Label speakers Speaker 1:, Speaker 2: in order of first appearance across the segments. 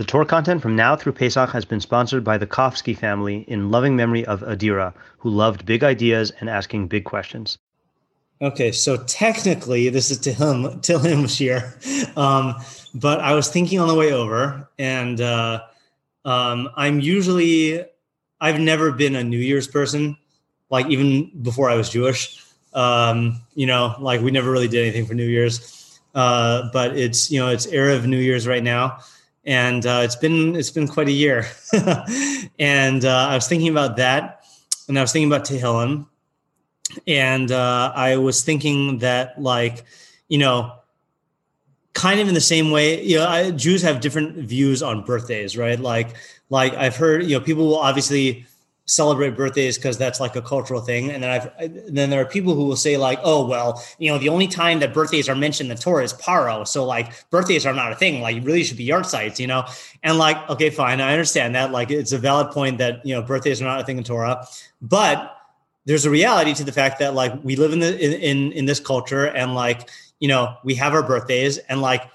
Speaker 1: The Torah content from now through Pesach has been sponsored by the Kofsky family in loving memory of Adira, who loved big ideas and asking big questions.
Speaker 2: Okay, so technically this is Tehillim, Tehillim Shiur, um, but I was thinking on the way over, and uh, um, I'm usually I've never been a New Year's person, like even before I was Jewish. Um, you know, like we never really did anything for New Year's, uh, but it's you know it's era of New Year's right now, and uh, it's been it's been quite a year. and uh, I was thinking about that, and I was thinking about Tehillim, and uh, I was thinking that like you know kind of in the same way you know I, jews have different views on birthdays right like like i've heard you know people will obviously celebrate birthdays because that's like a cultural thing. And then i've then there are people who will say like oh well you know the only time that birthdays are mentioned in the torah is paro. So like birthdays are not a thing. Like really should be yahrzeits you know? And like okay fine i understand that. Like it's a valid point that you know birthdays are not a thing in torah. But there's a reality to the fact that like we live in the in in this culture and like you know, we have our birthdays and like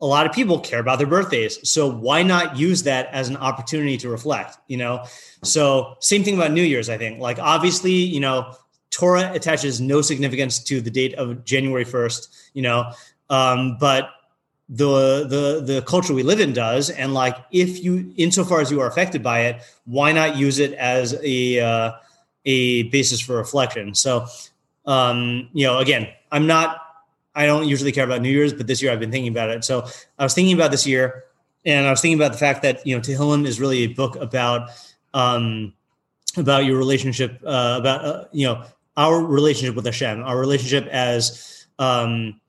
Speaker 2: a lot of people care about their birthdays. So why not use that as an opportunity to reflect, you know? So same thing about New Year's, I think. Like obviously, you know, Torah attaches no significance to the date of January 1st, you know, um, but the the the culture we live in does and like if you insofar as you are affected by it why not use it as a uh, a basis for reflection so um you know again i'm not I don't usually care about New Year's, but this year I've been thinking about it. So I was thinking about this year, and I was thinking about the fact that you know Tehillim is really a book about um, about your relationship, uh, about uh, you know our relationship with Hashem, our relationship as um,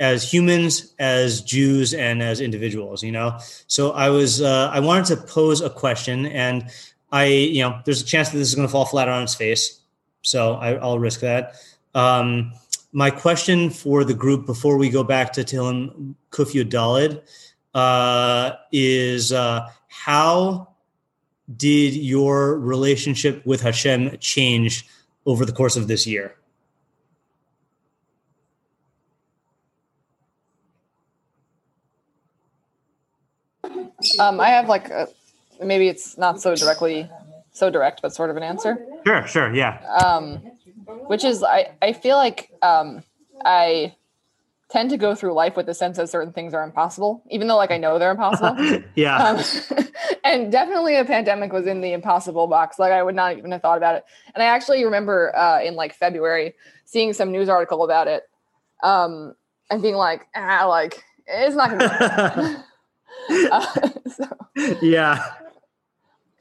Speaker 2: as humans, as Jews, and as individuals. You know, so I was uh, I wanted to pose a question, and I you know there's a chance that this is going to fall flat on its face, so I, will risk that. Um, my question for the group before we go back to Tehillim Kufyu Dalid uh, is uh, how did your relationship with Hashem change over the course of this year?
Speaker 3: Um, I have like a, maybe it's not so directly so direct, but sort of an answer.
Speaker 2: Sure, sure, yeah.
Speaker 3: Um, which is I I feel like um, I tend to go through life with the sense that certain things are impossible, even though like I know they're impossible.
Speaker 2: yeah. Um,
Speaker 3: and definitely a pandemic was in the impossible box. Like I would not even have thought about it. And I actually remember uh, in like February seeing some news article about it um, and being like, ah, like it's not going to
Speaker 2: uh, so, Yeah.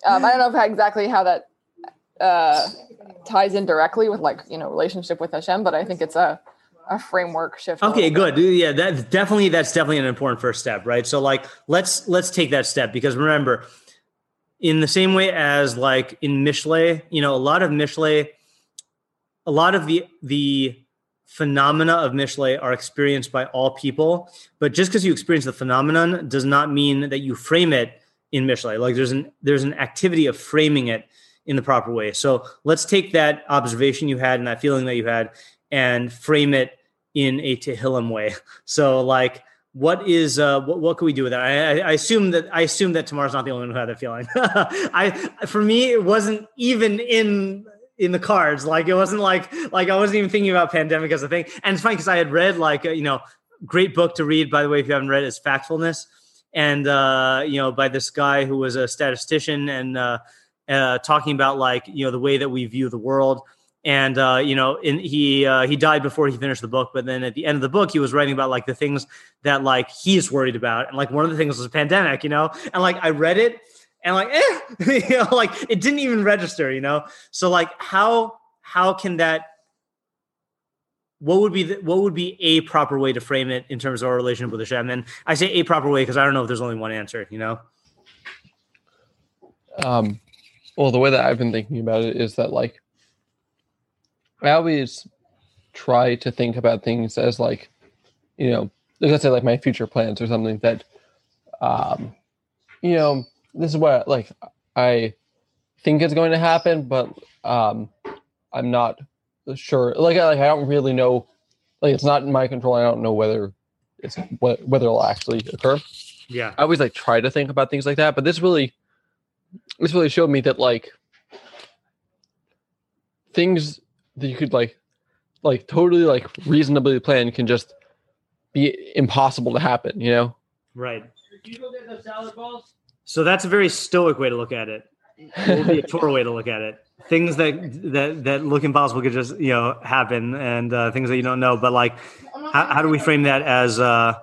Speaker 3: Um, I don't know if exactly how that uh, ties in directly with like you know relationship with Hashem, but I think it's a a framework shift.
Speaker 2: Okay, good. Yeah, that's definitely that's definitely an important first step, right? So like let's let's take that step because remember, in the same way as like in Mishle, you know, a lot of Mishle, a lot of the the phenomena of Mishle are experienced by all people, but just because you experience the phenomenon does not mean that you frame it in Mishle. Like there's an there's an activity of framing it in the proper way. So let's take that observation you had and that feeling that you had and frame it in a Tehillim way. So like, what is uh, what, what can we do with that? I, I, assume that I assume that Tamar's not the only one who had that feeling. I for me it wasn't even in in the cards. Like it wasn't like like I wasn't even thinking about pandemic as a thing. And it's funny because I had read like uh, you know great book to read by the way if you haven't read is Factfulness and uh, you know by this guy who was a statistician and uh, uh, talking about like you know the way that we view the world and uh, you know in, he uh, he died before he finished the book but then at the end of the book he was writing about like the things that like he's worried about and like one of the things was a pandemic you know and like i read it and like eh, you know like it didn't even register you know so like how how can that what would be the, what would be a proper way to frame it in terms of our relationship with Hashem? And I say a proper way because I don't know if there's only one answer, you know.
Speaker 4: Um, well, the way that I've been thinking about it is that like I always try to think about things as like, you know, let's say like my future plans or something that, um, you know, this is what like I think is going to happen, but um, I'm not sure. Like, like I don't really know. Like, it's not in my control. I don't know whether it's whether it'll actually occur.
Speaker 2: Yeah.
Speaker 4: I always like try to think about things like that, but this really, this really showed me that like things that you could like, like totally like reasonably plan can just be impossible to happen. You know?
Speaker 2: Right. So that's a very stoic way to look at it. It would be a Torah way to look at it. Things that that that look impossible could just you know happen, and uh, things that you don't know. But like, how, how do we frame that as uh,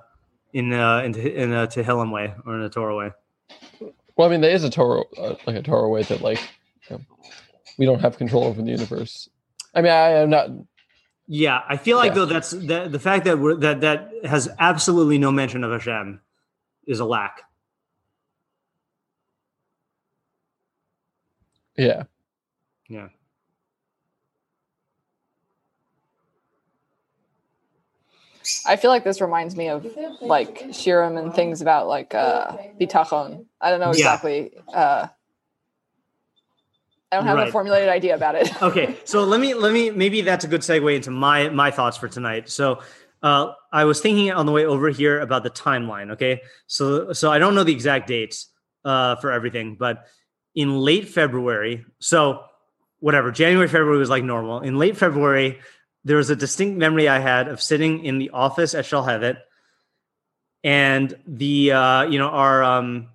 Speaker 2: in uh, in in a Tehillim way or in a Torah way?
Speaker 4: Well, I mean, there is a Torah, uh, like a Torah way that like you know, we don't have control over the universe. I mean, I am not.
Speaker 2: Yeah, I feel like
Speaker 4: Yeah.
Speaker 2: though that's that the fact that we're, that that has absolutely no mention of Hashem is a lack.
Speaker 4: Yeah,
Speaker 2: Yeah.
Speaker 3: I feel like this reminds me of like Shiurim and things about like uh bitachon. I don't know
Speaker 2: Yeah.
Speaker 3: exactly. Uh, I don't have
Speaker 2: Right.
Speaker 3: a formulated idea about it.
Speaker 2: okay so let me let me maybe that's a good segue into my my thoughts for tonight so uh, i was thinking on the way over here about the timeline okay so so i don't know the exact dates uh, for everything but in late february so whatever january february was like normal in late february there was a distinct memory i had of sitting in the office at shalhevet and the uh, you know our um,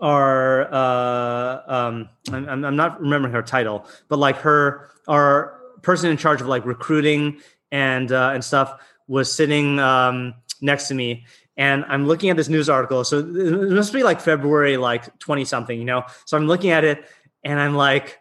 Speaker 2: our uh, um, I'm, I'm not remembering her title, but like her our person in charge of like recruiting and uh, and stuff was sitting um, next to me, and I'm looking at this news article. So it must be like February like twenty something, you know. So I'm looking at it, and I'm like,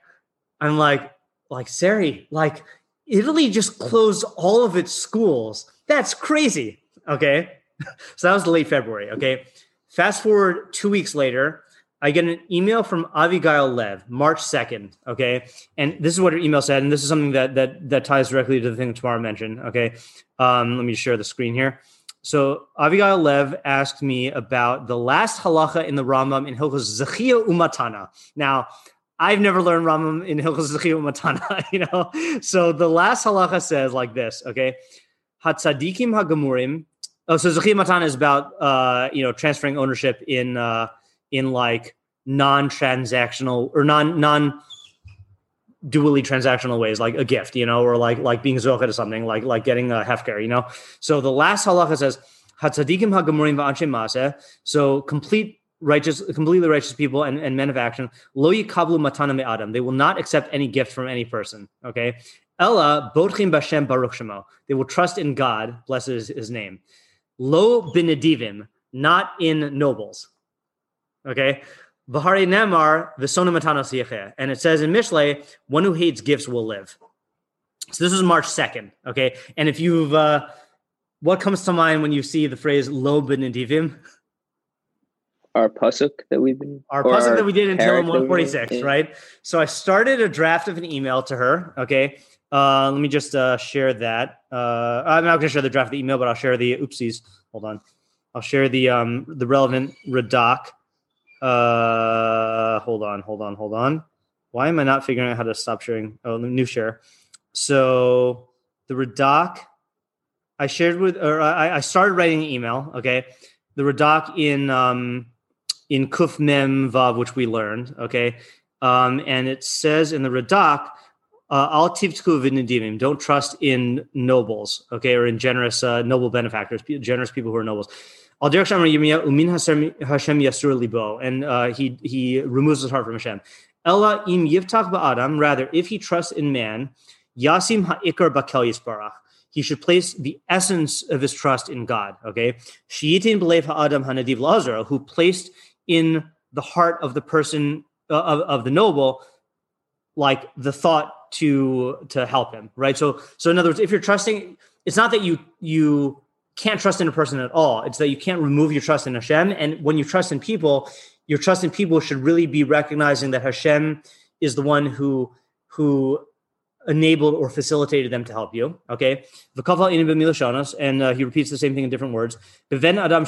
Speaker 2: I'm like, like Sari, like Italy just closed all of its schools. That's crazy. Okay, so that was late February. Okay, fast forward two weeks later. I get an email from Avigail Lev, March 2nd. Okay. And this is what her email said. And this is something that that that ties directly to the thing Tamara mentioned. Okay. Um, let me share the screen here. So Avigail Lev asked me about the last halacha in the Rambam in Hilchos Zechia Umatana. Now, I've never learned Rambam in Hilchos Zechia Umatana, you know. So the last halacha says like this, okay? Hatzadikim hagamurim. Oh, so Zechia Umatana is about uh, you know, transferring ownership in uh in like non-transactional or non non dually transactional ways, like a gift, you know, or like like being zocha to something, like like getting a hefker, you know. So the last halacha says hatzadikim hagamurim va'anshe maseh. So complete righteous, completely righteous people and, and men of action. Lo yikablu matana adam. They will not accept any gift from any person. Okay. Ella botchim bashem baruch shemo. They will trust in God, blessed is his name. Lo benedivim, not in nobles. Okay. V'harei nemar v'sona matana siyeche. And it says in Mishle, one who hates gifts will live. So this is March 2nd. Okay. And if you've, uh, what comes to mind when you see the phrase lo benedivim?
Speaker 5: Our pasuk that we've been
Speaker 2: Our puzzle that we did in
Speaker 5: perek
Speaker 2: Tehillim
Speaker 5: that we-
Speaker 2: 146,
Speaker 5: yeah.
Speaker 2: right? So I started a draft of an email to her. Okay. Uh, let me just uh, share that. Uh, I'm not going to share the draft of the email, but I'll share the oopsies. Hold on. I'll share the um, the relevant Radak. Uh, hold on, hold on, hold on. Why am I not figuring out how to stop sharing? Oh, new share. So the Radak I shared with, or I, I started writing an email. Okay, the Radak in um, in Kuf Mem Vav, which we learned. Okay, um, and it says in the Radak, uh, al tivtku v'nedimim. Don't trust in nobles. Okay, or in generous uh, noble benefactors, generous people who are nobles. Al derech shamar Yirmiyah, umin Hashem yasur libo, and uh, he he removes his heart from Hashem. Ella im yivtach ba'adam. Rather, if he trusts in man, yasim ha'ikar bakel yisbarach. He should place the essence of his trust in God. Okay, shiitin b'lev ha'adam hanadiv lazar, who placed in the heart of the person uh, of, of the noble, like the thought to to help him. Right. So so in other words, if you're trusting, it's not that you you can't trust in a person at all. It's that you can't remove your trust in Hashem. And when you trust in people, your trust in people should really be recognizing that Hashem is the one who who enabled or facilitated them to help you. Okay. And uh, he repeats the same thing in different words. Adam.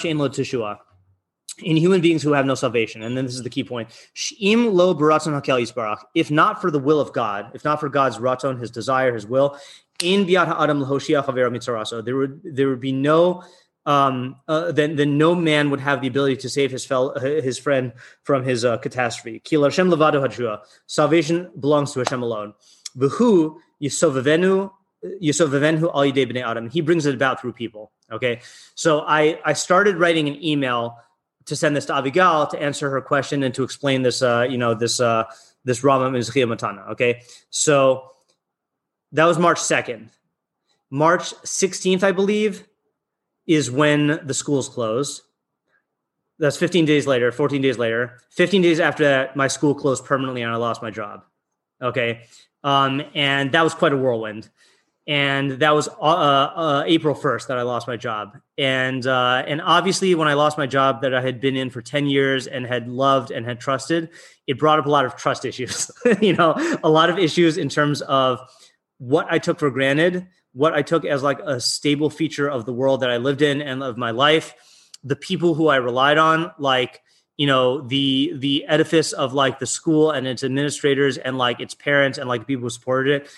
Speaker 2: In human beings who have no salvation. And then this is the key point. Sh'im lo baratzon hakel yisbarach. If not for the will of God, if not for God's ratzon, his desire, his will, in biat ha'adam lahoshiach avera mitzaraso, there would there would be no um, uh, then then no man would have the ability to save his fellow his friend from his uh, catastrophe. Ki Hashem levado hadshua. Salvation belongs to Hashem alone. V'hu yisovavenu yisovavenu al yidei bnei adam. He brings it about through people. Okay, so I I started writing an email to send this to Avigail to answer her question and to explain this uh you know this uh this Rama Mizchia Matana. Okay, so that was March second. March 16th, I believe, is when the schools closed. That's 15 days later, 14 days later. 15 days after that, my school closed permanently and I lost my job. Okay. Um, and that was quite a whirlwind. And that was uh, uh, April 1st that I lost my job. And, uh, and obviously, when I lost my job that I had been in for 10 years and had loved and had trusted, it brought up a lot of trust issues, you know, a lot of issues in terms of what I took for granted what I took as like a stable feature of the world that I lived in and of my life, the people who I relied on, like you know the the edifice of like the school and its administrators and like its parents and like people who supported it,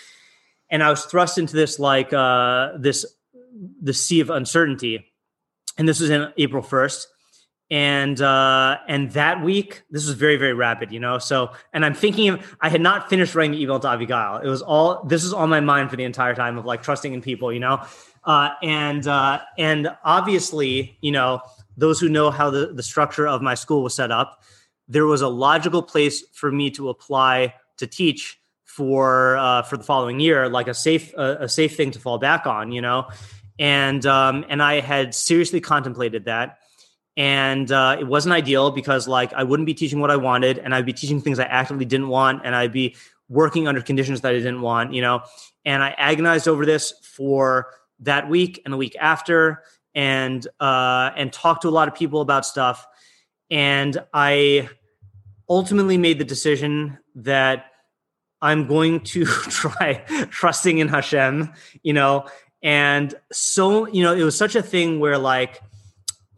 Speaker 2: and I was thrust into this like uh, this the sea of uncertainty, and this was in April first, and uh and that week this was very very rapid you know? So and i'm thinking of i had not finished writing the email to Avigail it was all this is on my mind for the entire time of like trusting in people you know? Uh and uh and obviously you know those who know how the the structure of my school was set up there was a logical place for me to apply to teach for uh for the following year like a safe a safe thing to fall back on you know? And um and i had seriously contemplated that and uh, it wasn't ideal because like i wouldn't be teaching what i wanted and i'd be teaching things i actively didn't want and i'd be working under conditions that i didn't want you know? And i agonized over this for that week and the week after and uh, and talked to a lot of people about stuff. And i ultimately made the decision that i'm going to try trusting in hashem you know? And so you know it was such a thing where like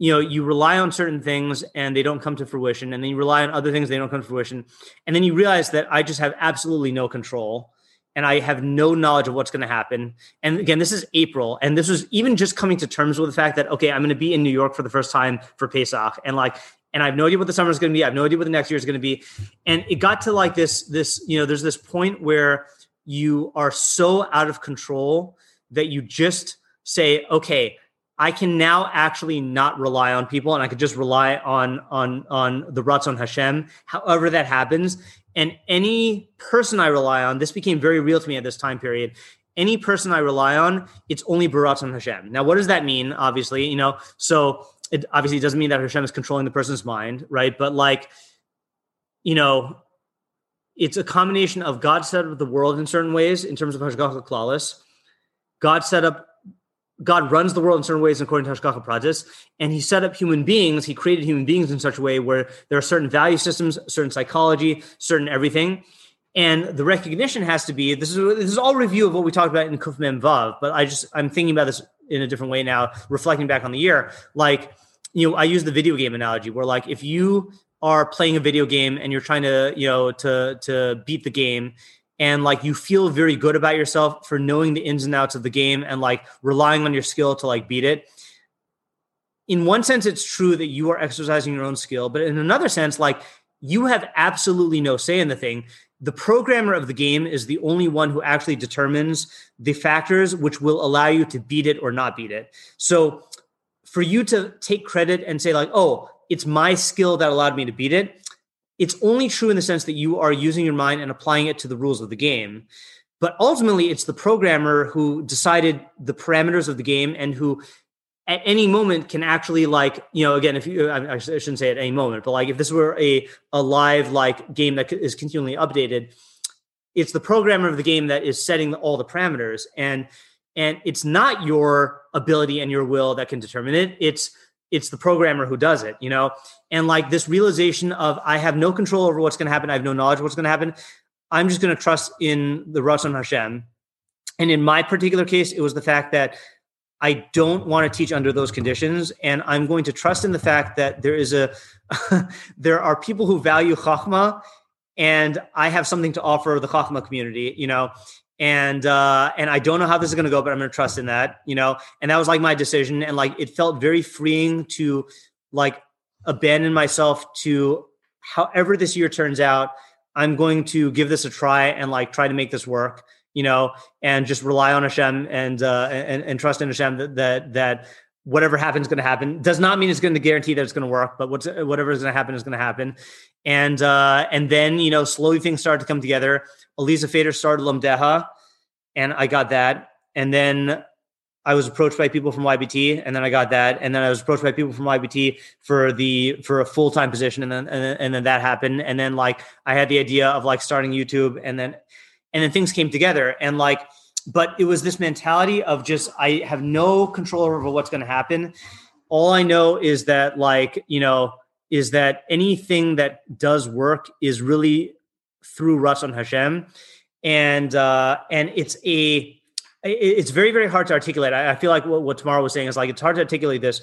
Speaker 2: you know you rely on certain things and they don't come to fruition and then you rely on other things they don't come to fruition and then you realize that i just have absolutely no control and i have no knowledge of what's going to happen. And again this is april and this was even just coming to terms with the fact that okay i'm going to be in new york for the first time for pesach and like and i have no idea what the summer is going to be i have no idea what the next year is going to be. And it got to like this this you know there's this point where you are so out of control that you just say okay I can now actually not rely on people and I could just rely on on on the Ratzon Hashem, however that happens. And any person I rely on, this became very real to me at this time period. Any person I rely on, it's only Baratzon Hashem. Now, what does that mean? Obviously, you know, so it obviously doesn't mean that Hashem is controlling the person's mind, right? But like, you know, it's a combination of God set up the world in certain ways in terms of Hashgacha Klalis. God set up God runs the world in certain ways according to Hashgacha Pratis, and He set up human beings. He created human beings in such a way where there are certain value systems, certain psychology, certain everything, and the recognition has to be. This is this is all review of what we talked about in Kuf Mem Vav, but I just I'm thinking about this in a different way now, reflecting back on the year. Like you know, I use the video game analogy where like if you are playing a video game and you're trying to you know to to beat the game and like you feel very good about yourself for knowing the ins and outs of the game and like relying on your skill to like beat it. In one sense it's true that you are exercising your own skill but in another sense like you have absolutely no say in the thing. The programmer of the game is the only one who actually determines the factors which will allow you to beat it or not beat it. So for you to take credit and say like oh it's my skill that allowed me to beat it it's only true in the sense that you are using your mind and applying it to the rules of the game. But ultimately, it's the programmer who decided the parameters of the game and who at any moment can actually like you know again if you I, shouldn't say at any moment but like if this were a a live like game that is continually updated it's the programmer of the game that is setting all the parameters and and it's not your ability and your will that can determine it it's it's the programmer who does it, you know? And like this realization of I have no control over what's going to happen, I have no knowledge of what's going to happen. I'm just going to trust in the Ratzon Hashem. And in my particular case, it was the fact that I don't want to teach under those conditions, and I'm going to trust in the fact that there is a there are people who value chachma, and I have something to offer the chachma community, you know, and uh, and I don't know how this is going to go, but I'm going to trust in that, you know. And that was like my decision, and like it felt very freeing to like abandon myself to however this year turns out. I'm going to give this a try and like try to make this work, you know, and just rely on Hashem and uh, and and trust in Hashem that that that whatever happens is going to happen. Does not mean it's going to guarantee that it's going to work, but whatever is going to happen is going to happen. And uh, and then you know slowly things started to come together. Elisa Fader started Lamdeha, and I got that. And then I was approached by people from YBT, and then I got that. And then I was approached by people from YBT for the for a full time position, and then and then, and then that happened. And then like I had the idea of like starting YouTube, and then and then things came together, and like but it was this mentality of just I have no control over what's going to happen. All I know is that like you know is that anything that does work is really through Ratzon Hashem, and uh, and it's a it's very very hard to articulate. I, feel like what, what Tamara was saying is like it's hard to articulate this.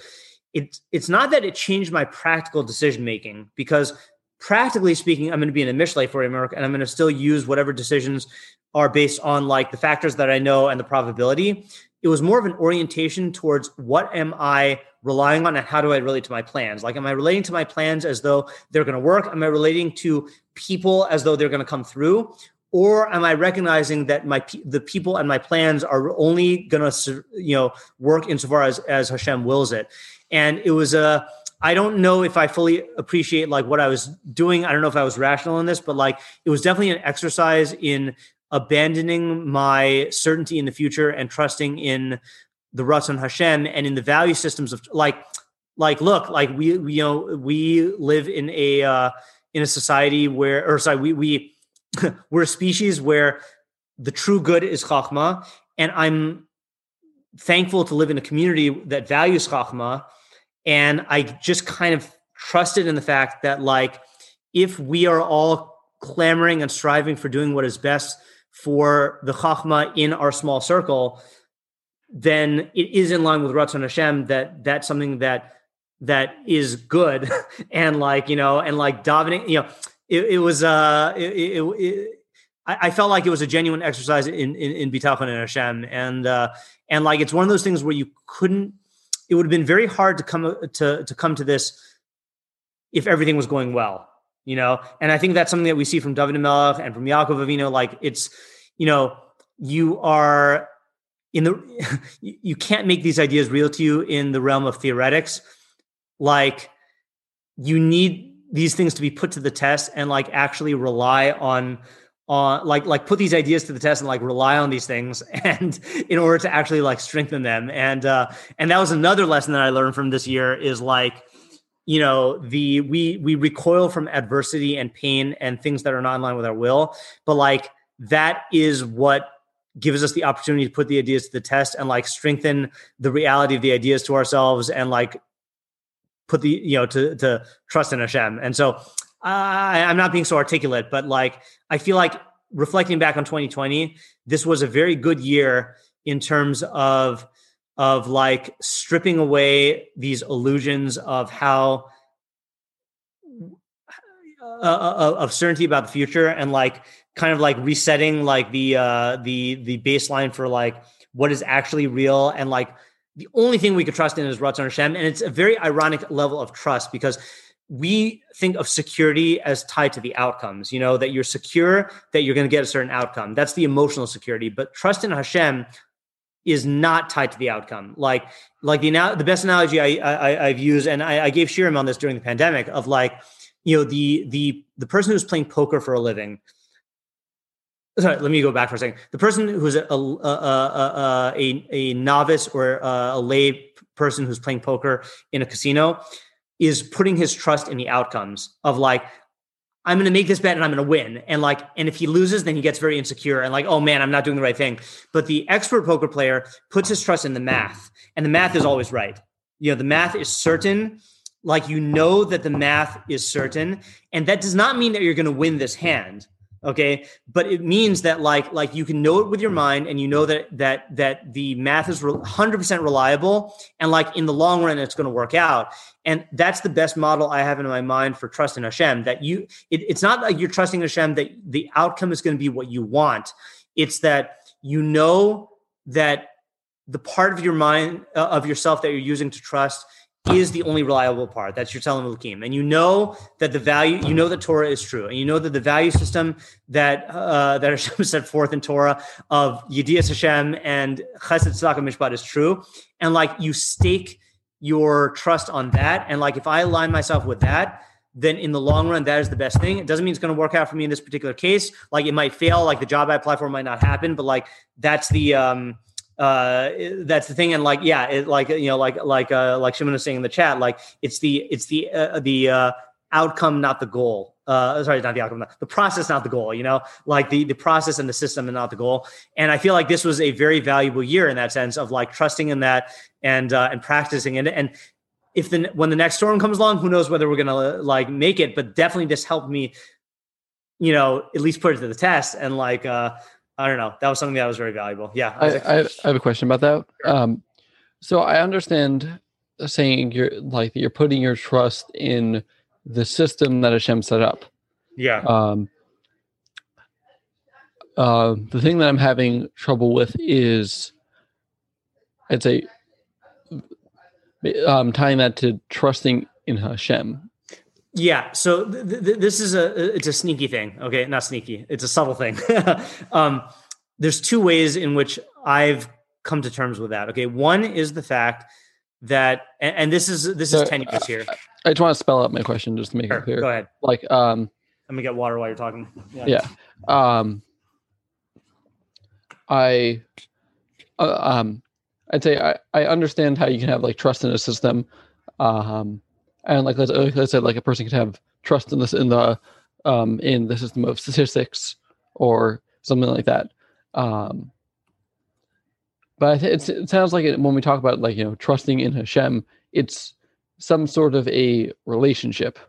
Speaker 2: It's it's not that it changed my practical decision making because practically speaking, I'm going to be in a Mishlei for America, and I'm going to still use whatever decisions are based on like the factors that I know and the probability. It was more of an orientation towards what am I relying on and how do I relate to my plans? Like, am I relating to my plans as though they're going to work? Am I relating to people as though they're going to come through? Or am I recognizing that my the people and my plans are only going to you know work insofar as as Hashem wills it? And it was a I don't know if I fully appreciate like what I was doing. I don't know if I was rational in this, but like it was definitely an exercise in abandoning my certainty in the future and trusting in the Ratzon Hashem and in the value systems of like like look like we, we you know we live in a uh, in a society where or sorry we we we're a species where the true good is chachma and I'm thankful to live in a community that values chachma and I just kind of trusted in the fact that like if we are all clamoring and striving for doing what is best for the Chachma in our small circle, then it is in line with Ratzon Hashem that that's something that that is good. And like you know and like davening you know it, it was uh it, it, it, I, felt like it was a genuine exercise in in, in Bitachon and Hashem. And uh and like it's one of those things where you couldn't it would have been very hard to come to to come to this if everything was going well you know? And i think that's something that we see from david melech and from yaakov avinu like it's you know you are in the you can't make these ideas real to you in the realm of theoretics. Like you need these things to be put to the test and like actually rely on on like like put these ideas to the test and like rely on these things and in order to actually like strengthen them. And uh and that was another lesson that i learned from this year is like you know the we we recoil from adversity and pain and things that are not in line with our will. But like that is what gives us the opportunity to put the ideas to the test and like strengthen the reality of the ideas to ourselves and like put the you know to to trust in Hashem. And so I, I'm not being so articulate but like I feel like reflecting back on 2020 this was a very good year in terms of of like stripping away these illusions of how uh, uh of certainty about the future and like kind of like resetting like the uh the the baseline for like what is actually real and like the only thing we could trust in is Ratzon Hashem. And it's a very ironic level of trust because we think of security as tied to the outcomes you know that you're secure that you're going to get a certain outcome. That's the emotional security. But trust in Hashem is not tied to the outcome. Like, like the the best analogy I, I have used, and I, I gave Shiurim on this during the pandemic, of like, you know, the the the person who's playing poker for a living. Sorry, let me go back for a second. The person who's a a, a, a, a novice or a, a lay person who's playing poker in a casino is putting his trust in the outcomes of like I'm going to make this bet and I'm going to win. And like, and if he loses, then he gets very insecure and like, oh man, I'm not doing the right thing. But the expert poker player puts his trust in the math, and the math is always right. You know, the math is certain. Like, you know that the math is certain. And that does not mean that you're going to win this hand okay? But it means that like like you can know it with your mind and you know that that that the math is 100% reliable and like in the long run it's going to work out. And that's the best model i have in my mind for trust in hashem that you it, it's not like you're trusting hashem that the outcome is going to be what you want. It's that you know that the part of your mind uh, of yourself that you're using to trust is the only reliable part. That's your Tzelem Elohim. And you know that the value, you know that Torah is true. And you know that the value system that uh, that Hashem set forth in Torah of Yedias Hashem and Chesed Tzedakah Mishpat is true. And like you stake your trust on that. And like if I align myself with that, then in the long run, that is the best thing. It doesn't mean it's going to work out for me in this particular case. Like it might fail, like the job I apply for might not happen, but like that's the um uh that's the thing. And like yeah it, like you know like like uh like Shimon was saying in the chat like it's the it's the uh, the uh outcome not the goal. Uh sorry not the outcome the process not the goal you know? Like the the process and the system and not the goal. And i feel like this was a very valuable year in that sense of like trusting in that and uh and practicing it. And if the when the next storm comes along who knows whether we're gonna like make it but definitely this helped me you know at least put it to the test and like uh I don't know. That was something that was very valuable. Yeah.
Speaker 4: I, I, I have a question about that. Um, so I understand saying you're like you're putting your trust in the system that Hashem set up.
Speaker 2: Yeah.
Speaker 4: Um, uh, the thing that I'm having trouble with is, I'd say, um, tying that to trusting in Hashem.
Speaker 2: Yeah. So th- th- this is a it's a sneaky thing. Okay, not sneaky. It's a subtle thing. um, there's two ways in which I've come to terms with that. Okay, one is the fact that, and, and this is this is tenuous here.
Speaker 4: I just want to spell out my question just to make
Speaker 2: Sure,
Speaker 4: it clear.
Speaker 2: Go ahead.
Speaker 4: Like, um,
Speaker 2: Let me get water while you're talking.
Speaker 4: yeah um i uh, um i'd say I, I understand how you can have like trust in a system um and like like I said like a person could have trust in this in the um in the system of statistics or something like that um but I th- it sounds like it, when we talk about like you know trusting in hashem it's some sort of a relationship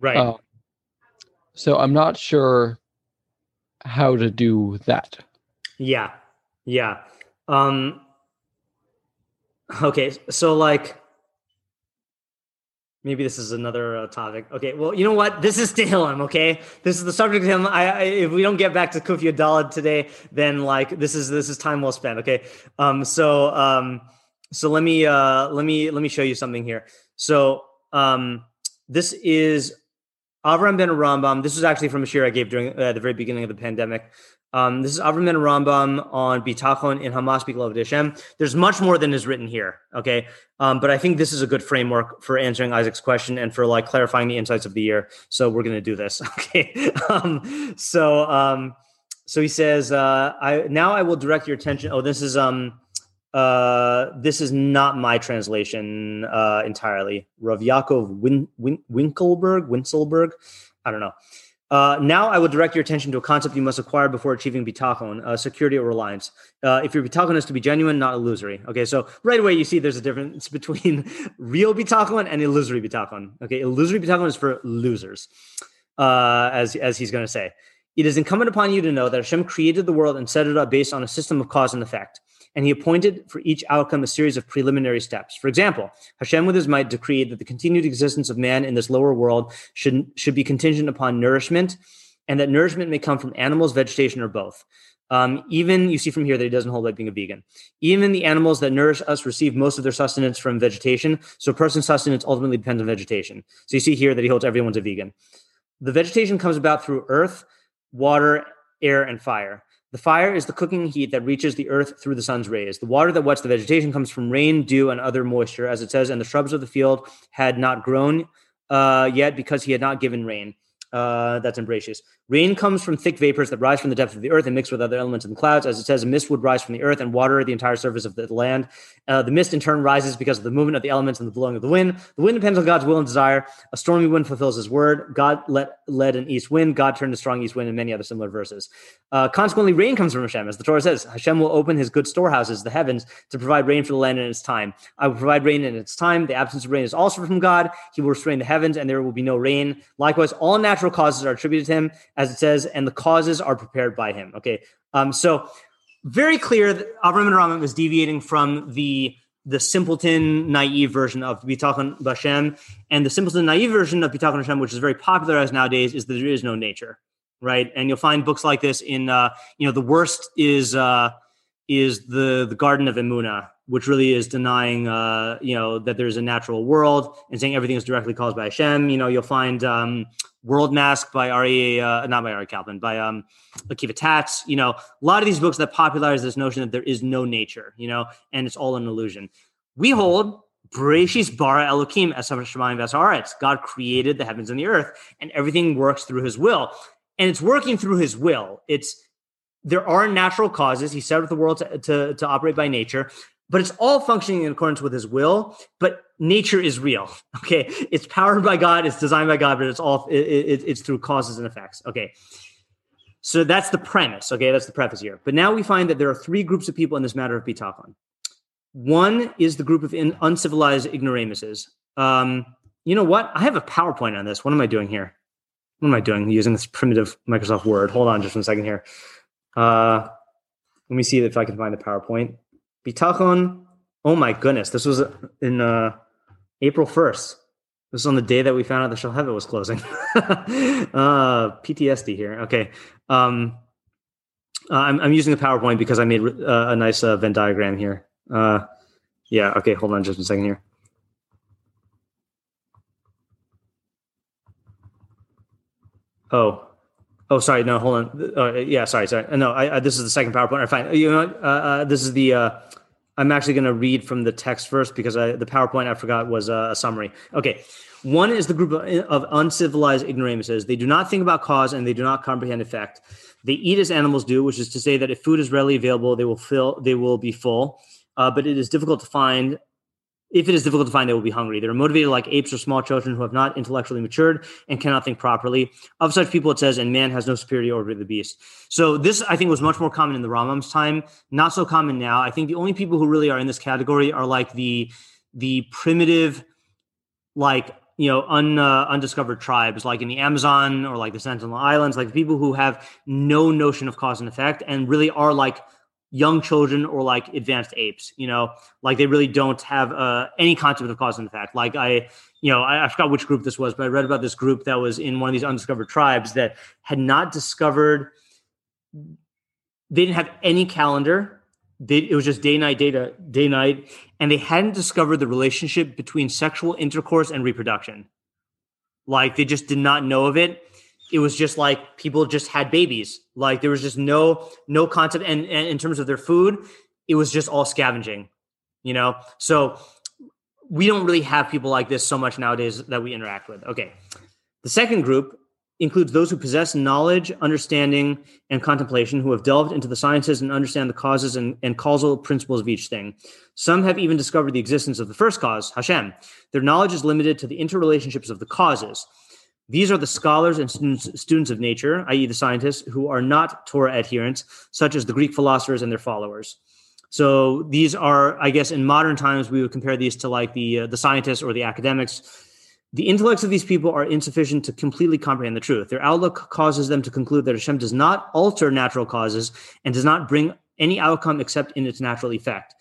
Speaker 2: Right.
Speaker 4: uh, so I'm not sure how to do that.
Speaker 2: Yeah. Yeah. Um okay, so like maybe this is another uh, topic. Okay, well, you know what? This is Tehillim, okay? This is the subject of him. I, I if we don't get back to Kufi Dalad today, then like this is this is time well spent, okay? Um so um so let me uh let me let me show you something here. So um this is Avram ben Rambam. This was actually from a shiur I gave during uh, the very beginning of the pandemic. Um, this is Avram ben Rambam on Bitachon in HaMaspik L'Ovdei Hashem. There's much more than is written here, okay? Um, but I think this is a good framework for answering Isaac's question and for like clarifying the insights of the year. So we're going to do this, okay? um, so um, so he says, uh, I now I will direct your attention. Oh, this is um uh this is not my translation uh entirely. Rav Yaakov Win, Win, Winkelberg, Winselberg, I don't know. Uh, now I will direct your attention to a concept you must acquire before achieving bitachon, uh, security or reliance. Uh, if your bitachon is to be genuine, not illusory. Okay, so right away you see there's a difference between real bitachon and illusory bitachon. Okay, illusory bitachon is for losers, uh, as as he's going to say. It is incumbent upon you to know that Hashem created the world and set it up based on a system of cause and effect. And he appointed for each outcome a series of preliminary steps. For example, Hashem with his might decreed that the continued existence of man in this lower world should, should be contingent upon nourishment, and that nourishment may come from animals, vegetation, or both. Um, even you see from here that he doesn't hold by being a vegan. Even the animals that nourish us receive most of their sustenance from vegetation. So a person's sustenance ultimately depends on vegetation. So you see here that he holds everyone's a vegan. The vegetation comes about through earth, water, air, and fire. The fire is the cooking heat that reaches the earth through the sun's rays. The water that wets the vegetation comes from rain, dew, and other moisture, as it says, and the shrubs of the field had not grown uh, yet because he had not given rain. Uh, that's in Rain comes from thick vapors that rise from the depth of the earth and mix with other elements in the clouds. As it says, a mist would rise from the earth and water the entire surface of the land. Uh, the mist in turn rises because of the movement of the elements and the blowing of the wind. The wind depends on God's will and desire. A stormy wind fulfills his word. God let, led an east wind. God turned a strong east wind and many other similar verses. Uh, consequently, rain comes from Hashem. As the Torah says, Hashem will open his good storehouses, the heavens, to provide rain for the land in its time. I will provide rain in its time. The absence of rain is also from God. He will restrain the heavens and there will be no rain. Likewise, all natural causes are attributed to him, as it says, and the causes are prepared by him. Okay. Um, so very clear that Avram and Rambam was deviating from the the simpleton naive version of Bitachon Bashem. And the simpleton naive version of Bitachon Hashem, which is very popularized nowadays, is that there is no nature. right? And you'll find books like this in, uh, you know, the worst is uh, is the the Garden of Emuna, which really is denying, uh, you know, that there's a natural world and saying everything is directly caused by Hashem. You know, you'll find um, World Mask by Ari, uh, not by Ari Kaplan, by um, Akiva Tatz. You know, a lot of these books that popularize this notion that there is no nature, you know, and it's all an illusion. We hold Bereshis bara Elokim as Shemayim Vasaretz. God created the heavens and the earth, and everything works through His will, and it's working through His will. It's there are natural causes. He set up the world to, to, to operate by nature, but it's all functioning in accordance with his will. But nature is real. Okay. It's powered by God, it's designed by God, but it's all, it, it, it's through causes and effects. Okay. So that's the premise. Okay. That's the preface here. But now we find that there are three groups of people in this matter of bitachon. One is the group of in, uncivilized ignoramuses. Um, you know what? I have a PowerPoint on this. What am I doing here? What am I doing using this primitive Microsoft Word? Hold on just one second here. Uh, let me see if I can find the PowerPoint. Bitachon. Oh my goodness, this was in uh, April first. This was on the day that we found out the Shalhevet was closing. uh, PTSD here. Okay. Um, uh, I'm, I'm using the PowerPoint because I made uh, a nice uh, Venn diagram here. Uh, yeah. Okay. Hold on just a second here. Oh, Oh, sorry. No, hold on. Uh, yeah, sorry, sorry. No, I, I, this is the second PowerPoint. I find you know uh, uh, this is the. Uh, I'm actually going to read from the text first because I, the PowerPoint I forgot was uh, a summary. Okay, one is the group of, of uncivilized ignoramuses. They do not think about cause and they do not comprehend effect. They eat as animals do, which is to say that if food is readily available, they will fill. They will be full. Uh, but it is difficult to find if it is difficult to find, they will be hungry. They are motivated like apes or small children who have not intellectually matured and cannot think properly. Of such people, it says, and man has no superiority over the beast. So this, I think, was much more common in the Rambam's time. Not so common now. I think the only people who really are in this category are like the the primitive, like you know, un, uh, undiscovered tribes, like in the Amazon or like the Sentinel Islands, like people who have no notion of cause and effect and really are like young children or like advanced apes you know? Like they really don't have uh, any concept of cause and effect. Like i you know I, I, forgot which group this was but i read about this group that was in one of these undiscovered tribes that had not discovered they didn't have any calendar. They, it was just day night data day night and they hadn't discovered the relationship between sexual intercourse and reproduction. Like they just did not know of it it was just like people just had babies. Like there was just no no concept. And, and in terms of their food, it was just all scavenging. You know, so we don't really have people like this so much nowadays that we interact with. Okay, the second group includes those who possess knowledge, understanding, and contemplation, who have delved into the sciences and understand the causes and, and, causal principles of each thing. Some have even discovered the existence of the first cause, Hashem. Their knowledge is limited to the interrelationships of the causes. These are the scholars and students, students of nature, i.e., the scientists, who are not Torah adherents, such as the Greek philosophers and their followers. So these are, I guess, in modern times, we would compare these to like the uh, the scientists or the academics. The intellects of these people are insufficient to completely comprehend the truth. Their outlook causes them to conclude that Hashem does not alter natural causes and does not bring any outcome except in its natural effect.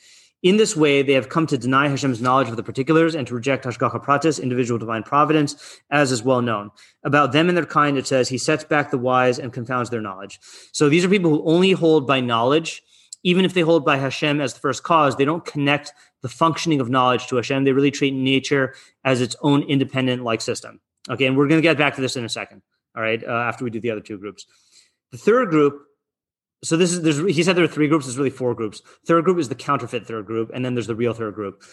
Speaker 2: In this way, they have come to deny Hashem's knowledge of the particulars and to reject Hashgacha Pratis, individual divine providence, as is well known. About them and their kind, it says, He sets back the wise and confounds their knowledge. So these are people who only hold by knowledge. Even if they hold by Hashem as the first cause, they don't connect the functioning of knowledge to Hashem. They really treat nature as its own independent like system. Okay, and we're going to get back to this in a second. All right, uh, after we do the other two groups. The third group so this is there's he said there are three groups. There's really four groups. Third group is the counterfeit third group and then there's the real third group.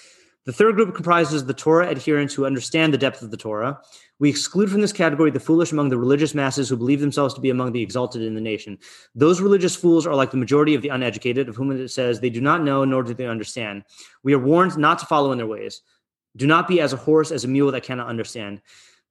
Speaker 2: The third group comprises the torah adherents who understand the depth of the torah. We exclude from this category the foolish among the religious masses who believe themselves to be among the exalted in the nation. Those religious fools are like the majority of the uneducated of whom it says they do not know nor do they understand. We are warned not to follow in their ways. Do not be as a horse as a mule that cannot understand.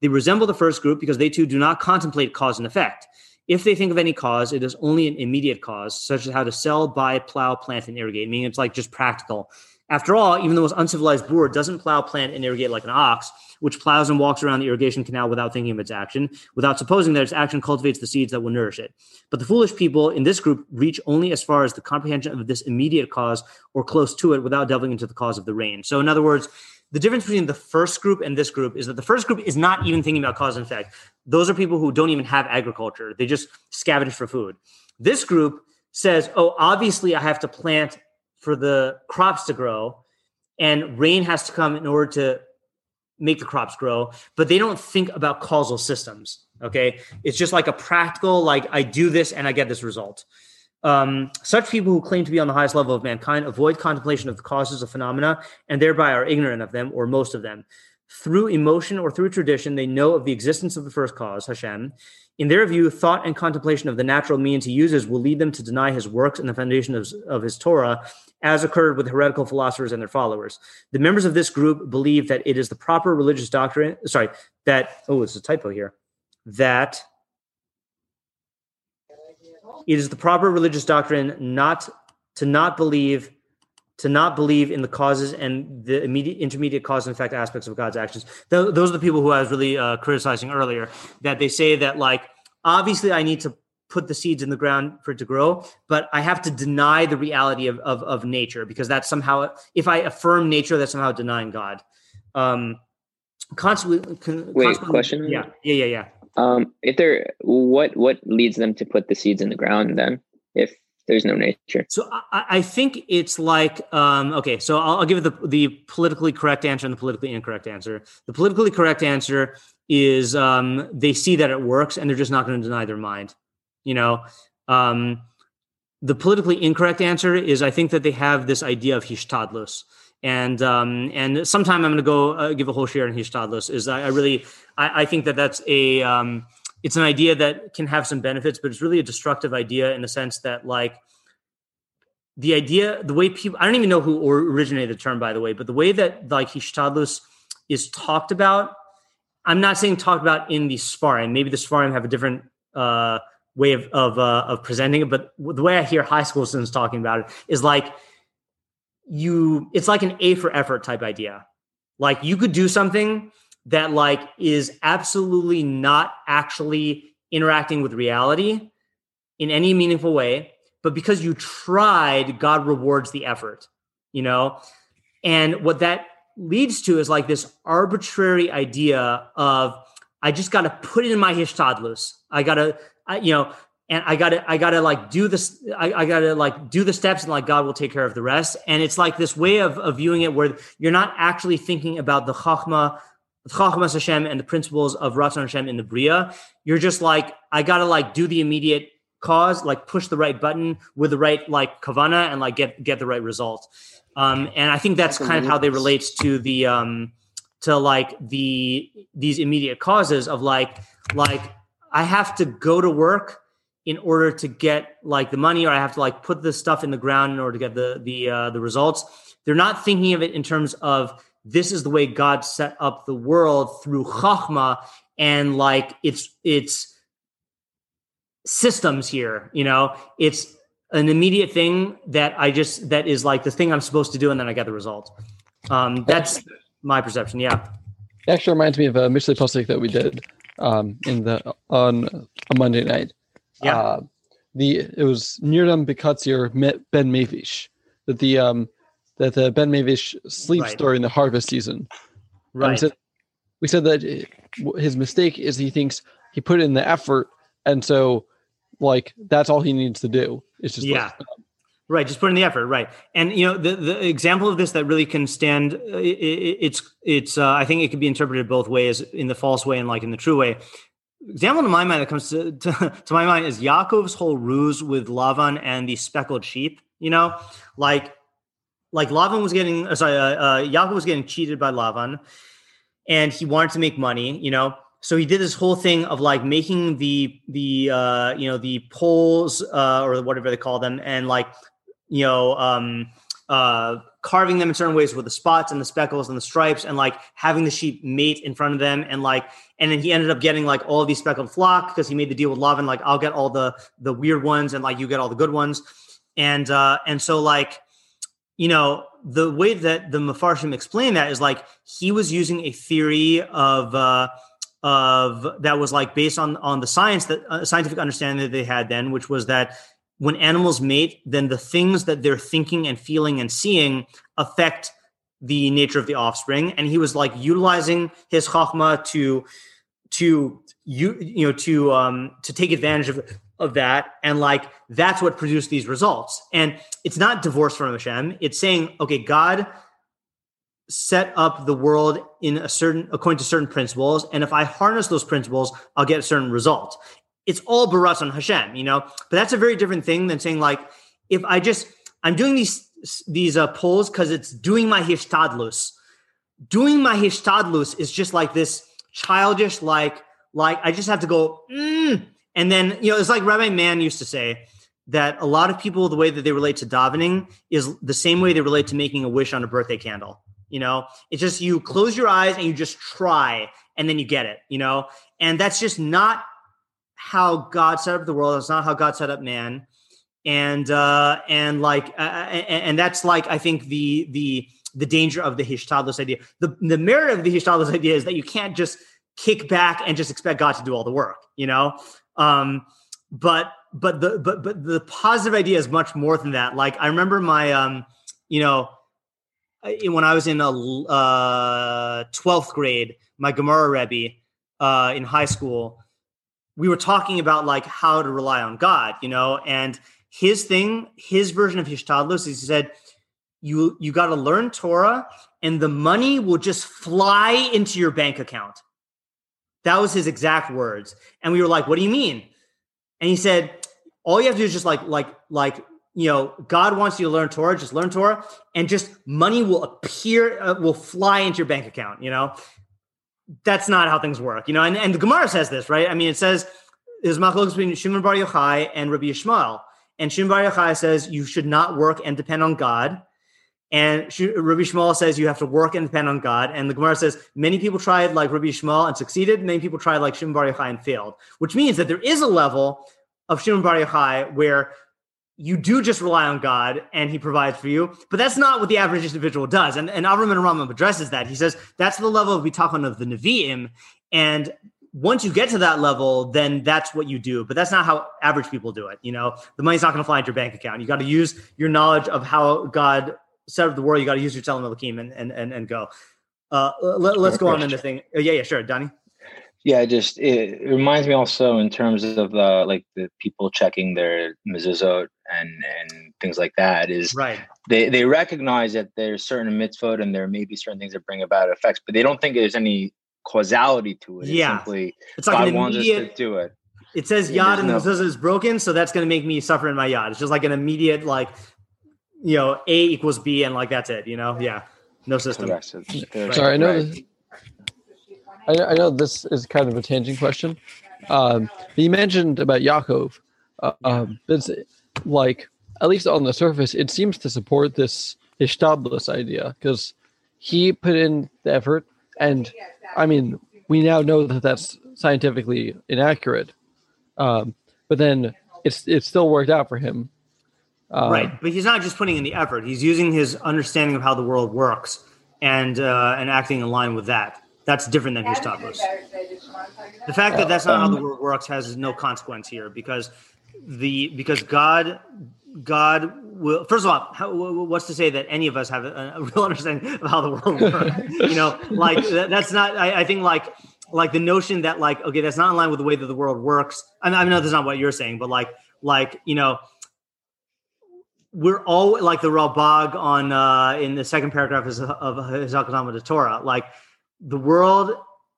Speaker 2: They resemble the first group because they too do not contemplate cause and effect if they think of any cause, it is only an immediate cause, such as how to sell, buy, plow, plant, and irrigate, meaning it's like just practical. After all, even the most uncivilized boor doesn't plow, plant, and irrigate like an ox, which plows and walks around the irrigation canal without thinking of its action, without supposing that its action cultivates the seeds that will nourish it. But the foolish people in this group reach only as far as the comprehension of this immediate cause or close to it without delving into the cause of the rain. So, in other words, the difference between the first group and this group is that the first group is not even thinking about cause and effect. Those are people who don't even have agriculture; they just scavenge for food. This group says, "Oh, obviously, I have to plant for the crops to grow, and rain has to come in order to make the crops grow." But they don't think about causal systems. Okay, it's just like a practical, like I do this and I get this result. Um, such people who claim to be on the highest level of mankind avoid contemplation of the causes of phenomena and thereby are ignorant of them or most of them. Through emotion or through tradition, they know of the existence of the first cause, Hashem. In their view, thought and contemplation of the natural means he uses will lead them to deny his works and the foundation of, of his Torah, as occurred with heretical philosophers and their followers. The members of this group believe that it is the proper religious doctrine, sorry, that, oh, it's a typo here, that it is the proper religious doctrine not to not believe to not believe in the causes and the immediate intermediate cause and effect aspects of god's actions. Th- those are the people who i was really uh, criticizing earlier that they say that like obviously i need to put the seeds in the ground for it to grow but i have to deny the reality of, of, of nature because that's somehow if i affirm nature that's somehow denying god. Um constantly con-
Speaker 5: Wait,
Speaker 2: constantly-
Speaker 5: question?
Speaker 2: yeah yeah yeah yeah
Speaker 5: Um, if they're what what leads them to put the seeds in the ground then? If there's no nature,
Speaker 2: So I, I think it's like um, okay. So I'll, I'll give the the politically correct answer and the politically incorrect answer. The politically correct answer is um, they see that it works and they're just not going to deny their mind. You know, um, the politically incorrect answer is I think that they have this idea of hishtadlus. And um, and sometime I'm going to go uh, give a whole shiur in hishtadlus. Is I, I really I, I think that that's a um, it's an idea that can have some benefits, but it's really a destructive idea in the sense that like the idea, the way people, I don't even know who originated the term, by the way, but the way that like hishtadlus is talked about, I'm not saying talked about in the Sfarim. Maybe the Sfarim have a different uh, way of of, uh, of presenting it, but the way I hear high school students talking about it is like you, it's like an A for effort type idea. Like you could do something that like is absolutely not actually interacting with reality in any meaningful way but because you tried god rewards the effort you know and what that leads to is like this arbitrary idea of i just got to put it in my hishtadlus i gotta you know and i gotta i gotta like do this I, I gotta like do the steps and like god will take care of the rest. And it's like this way of, of viewing it where you're not actually thinking about the chachma Chachmas Hashem and the principles of Ratzon Hashem in the Bria, you're just like, I gotta like do the immediate cause, like push the right button with the right like kavana and like get get the right result. Um, and I think that's kind of how they relate to the um, to like the these immediate causes of like like I have to go to work in order to get like the money, or I have to like put the stuff in the ground in order to get the the uh, the results. They're not thinking of it in terms of this is the way God set up the world through chachma and like it's it's systems here. You know, it's an immediate thing that I just that is like the thing I'm supposed to do, and then I get the result. Um, that's my perception. Yeah.
Speaker 4: It actually reminds me of a Mishlei Posik that we did um, in the on a Monday night.
Speaker 2: Yeah.
Speaker 4: Uh, the it was Nirdam Bekatzir Ben Mavish that the um that the Ben Mavish sleeps
Speaker 2: Right.
Speaker 4: during the harvest season. And we
Speaker 2: Right.
Speaker 4: said, we said that uh, his mistake is he thinks he put in the effort, and so like that's all he needs to do. It's just
Speaker 2: Yeah.
Speaker 4: like,
Speaker 2: Right, just put in the effort, right? And you know, the the example of this that really can stand, uh, i i it's it's. Uh, I think it could be interpreted both ways, in the false way and like in the true way. Example in my mind that comes to, to, to my mind is Yaakov's whole ruse with Lavan and the speckled sheep. You know, like like Lavan was getting, uh, sorry, uh, uh, Yaakov was getting cheated by Lavan, and he wanted to make money. You know, so he did this whole thing of like making the the uh, you know the poles uh, or whatever they call them, and like you know um, uh, carving them in certain ways with the spots and the speckles and the stripes, and like having the sheep mate in front of them, and like and then he ended up getting like all of these speckled flock because he made the deal with Lavan, like I'll get all the the weird ones, and like you get all the good ones, and uh, and so like you know the way that the Mefarshim explain that is like he was using a theory of uh, of that was like based on on the science that uh, scientific understanding that they had then, which was that when animals mate, then the things that they're thinking and feeling and seeing affect the nature of the offspring, and he was like utilizing his chachma to to you you know to um to take advantage of of that. And like that's what produced these results. And it's not divorced from Hashem. It's saying okay God set up the world in a certain according to certain principles. And if I harness those principles I'll get a certain result it's all b'ratzon Hashem you know but that's a very different thing than saying like if I just I'm doing these these uh, poles because it's doing my hishtadlus doing my hishtadlus is just like this childish like like I just have to go, mm. and then you know it's like Rabbi Mann used to say that a lot of people the way that they relate to davening is the same way they relate to making a wish on a birthday candle. You know, it's just you close your eyes and you just try, and then you get it. You know, and that's just not how God set up the world. It's not how God set up man. And uh, and like uh, and, and that's like I think the the the danger of the hishtadlus idea. The the merit of the hishtadlus idea is that you can't just kick back and just expect God to do all the work, you know? Um, but but the but but the positive idea is much more than that. Like I remember my um, you know, when I was in a uh, 12th grade, my Gemara Rebbe uh, in high school, we were talking about like how to rely on God, you know, and his thing, his version of Hishtadlus is he said, you you got to learn Torah and the money will just fly into your bank account. That was his exact words. And we were like, what do you mean? And he said, all you have to do is just like, like, like, you know, God wants you to learn Torah, just learn Torah, and just money will appear, uh, will fly into your bank account, you know? That's not how things work, you know? And, and the Gemara says this, right? I mean, it says, there's machlokes between Shimon Bar Yochai and Rabbi Yishmael. And Shimon Bar Yochai says you should not work and depend on God. And Rabbi Yishmael says you have to work and depend on God. And the Gemara says many people tried like Rabbi Yishmael and succeeded. Many people tried like Shimon Bar Yochai and failed, which means that there is a level of Shimon Bar Yochai where you do just rely on God and he provides for you. But that's not what the average individual does. And, and Avraham ben HaRambam addresses that. He says that's the level of bitachon of the Nevi'im. And once you get to that level, then that's what you do. But that's not how average people do it. You know, the money's not going to fly into your bank account. You got to use your knowledge of how God set up the world, you got to use your Elohim and, and, and, and go. Uh, let, us go on into thing. Uh, yeah, yeah, sure. Donnie.
Speaker 6: Yeah, just it, it, reminds me also in terms of uh, like the people checking their mezuzot and and things like that is
Speaker 2: right.
Speaker 6: They they recognize that there's certain mitzvot and there may be certain things that bring about effects, but they don't think there's any causality to it.
Speaker 2: Yeah,
Speaker 6: it's simply
Speaker 2: it's like
Speaker 6: God
Speaker 2: an
Speaker 6: wants us to do it.
Speaker 2: It says yad and no, the mezuzah is broken, so that's going to make me suffer in my yad. It's just like an immediate like you know, A equals B and like that's it, you know? Yeah. No system. Right.
Speaker 4: Sorry, I know right. this, I, I, know this is kind of a tangent question. Um, you mentioned about Yaakov. Uh, um, it's like, at least on the surface, it seems to support this Hishtadlus idea because he put in the effort. And I mean, we now know that that's scientifically inaccurate. Um, but then it's it still worked out for him
Speaker 2: uh, right, but he's not just putting in the effort; he's using his understanding of how the world works and uh, and acting in line with that. That's different than Hishtadlus. The fact that that's not how the um, world works has no consequence here because the because God God will first of all how, what's to say that any of us have a, a real understanding of how the world works you know like that, that's not I, I, think like like the notion that like okay that's not in line with the way that the world works I, mean, I know that's not what you're saying but like like you know we're all like the Ralbag on uh, in the second paragraph of, of de Torah. Like the world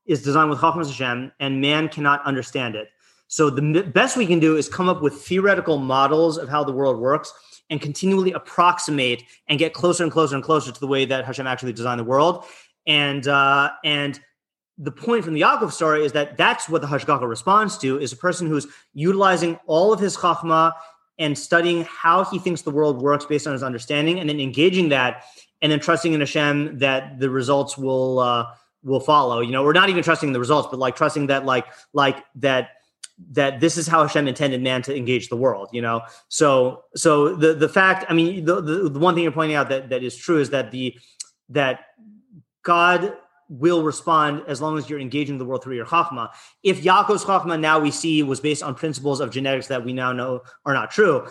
Speaker 2: is designed with Chachmas Hashem, and man cannot understand it. So the best we can do is come up with theoretical models of how the world works and continually approximate and get closer and closer and closer to the way that Hashem actually designed the world. And uh, and the point from the Yaakov story is that that's what the Hashgacha responds to is a person who's utilizing all of his chachma and studying how he thinks the world works based on his understanding, and then engaging that, and then trusting in Hashem that the results will uh, will follow. You know, we're not even trusting the results, but like trusting that, like like that that this is how Hashem intended man to engage the world. You know, so so the the fact, I mean, the the, the one thing you're pointing out that that is true is that the that God will respond as long as you're engaging the world through your chachma. If Yaakov's chachma now we see was based on principles of genetics that we now know are not true,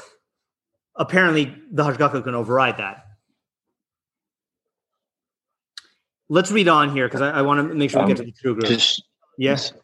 Speaker 2: apparently the Hashgacha can override that. let's read on here because I, I want to make sure we get to
Speaker 6: Um,
Speaker 2: the true group.
Speaker 6: Just
Speaker 2: yes.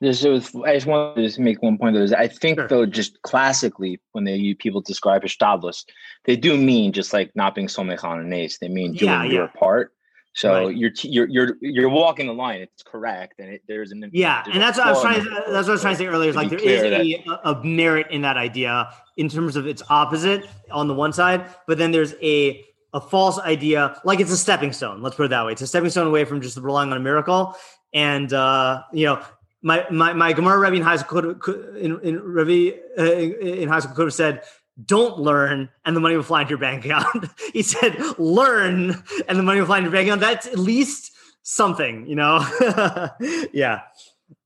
Speaker 6: This was, I just wanted to just make one point. Though, is I think
Speaker 2: Sure.
Speaker 6: though, just classically, when they you people describe Hishtadlus, they do mean just like not being somech on a nes. They mean doing
Speaker 2: Yeah,
Speaker 6: your
Speaker 2: yeah.
Speaker 6: part. So
Speaker 2: Right.
Speaker 6: you're you're you're you're walking the line. It's correct, and it, there's an
Speaker 2: Yeah,
Speaker 6: there's
Speaker 2: and that's what I was trying. To, that's what I was trying to say earlier. Is like there is
Speaker 6: that-
Speaker 2: a, a merit in that idea in terms of its opposite on the one side, but then there's a a false idea, like it's a stepping stone. Let's put it that way. It's a stepping stone away from just relying on a miracle. And uh, you know, my my my Gemara Rebbe in high school in in Rebbe uh, in high school could have said. Don't learn, and the money will fly into your bank account. he said, "Learn, and the money will fly into your bank account." That's at least something, you know. yeah.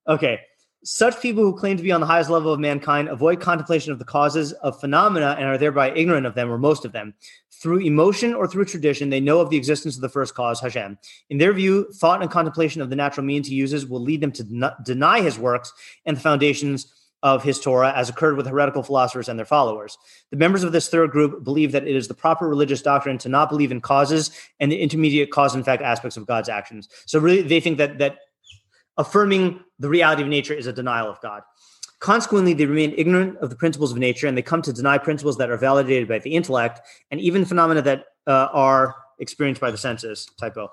Speaker 2: Okay. Such people who claim to be on the highest level of mankind avoid contemplation of the causes of phenomena and are thereby ignorant of them, or most of them. Through emotion or through tradition, they know of the existence of the first cause, Hashem. In their view, thought and contemplation of the natural means he uses will lead them to den- deny his works and the foundations of his Torah, as occurred with heretical philosophers and their followers. The members of this third group believe that it is the proper religious doctrine to not believe in causes and the intermediate cause and effect aspects of God's actions. So really, they think that that affirming the reality of nature is a denial of God. Consequently, they remain ignorant of the principles of nature and they come to deny principles that are validated by the intellect and even phenomena that uh, are experienced by the senses. Typo.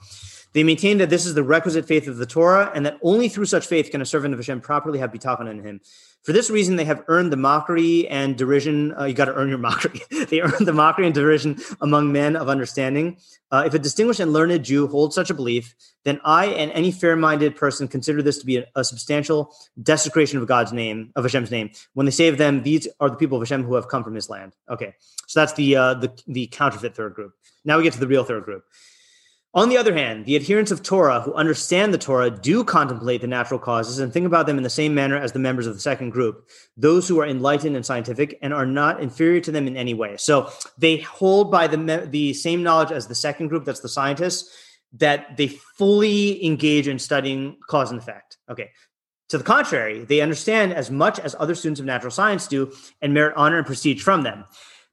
Speaker 2: They maintain that this is the requisite faith of the Torah and that only through such faith can a servant of Hashem properly have bitachon in him. For this reason, they have earned the mockery and derision. Uh, you got to earn your mockery. they earned the mockery and derision among men of understanding. Uh, if a distinguished and learned Jew holds such a belief, then I and any fair-minded person consider this to be a, a substantial desecration of God's name, of Hashem's name. When they say of them, these are the people of Hashem who have come from His land. Okay, so that's the uh, the the counterfeit third group. Now we get to the real third group. On the other hand, the adherents of Torah who understand the Torah do contemplate the natural causes and think about them in the same manner as the members of the second group, those who are enlightened and scientific and are not inferior to them in any way. So they hold by the, the same knowledge as the second group, that's the scientists, that they fully engage in studying cause and effect. Okay. To the contrary, they understand as much as other students of natural science do and merit honor and prestige from them.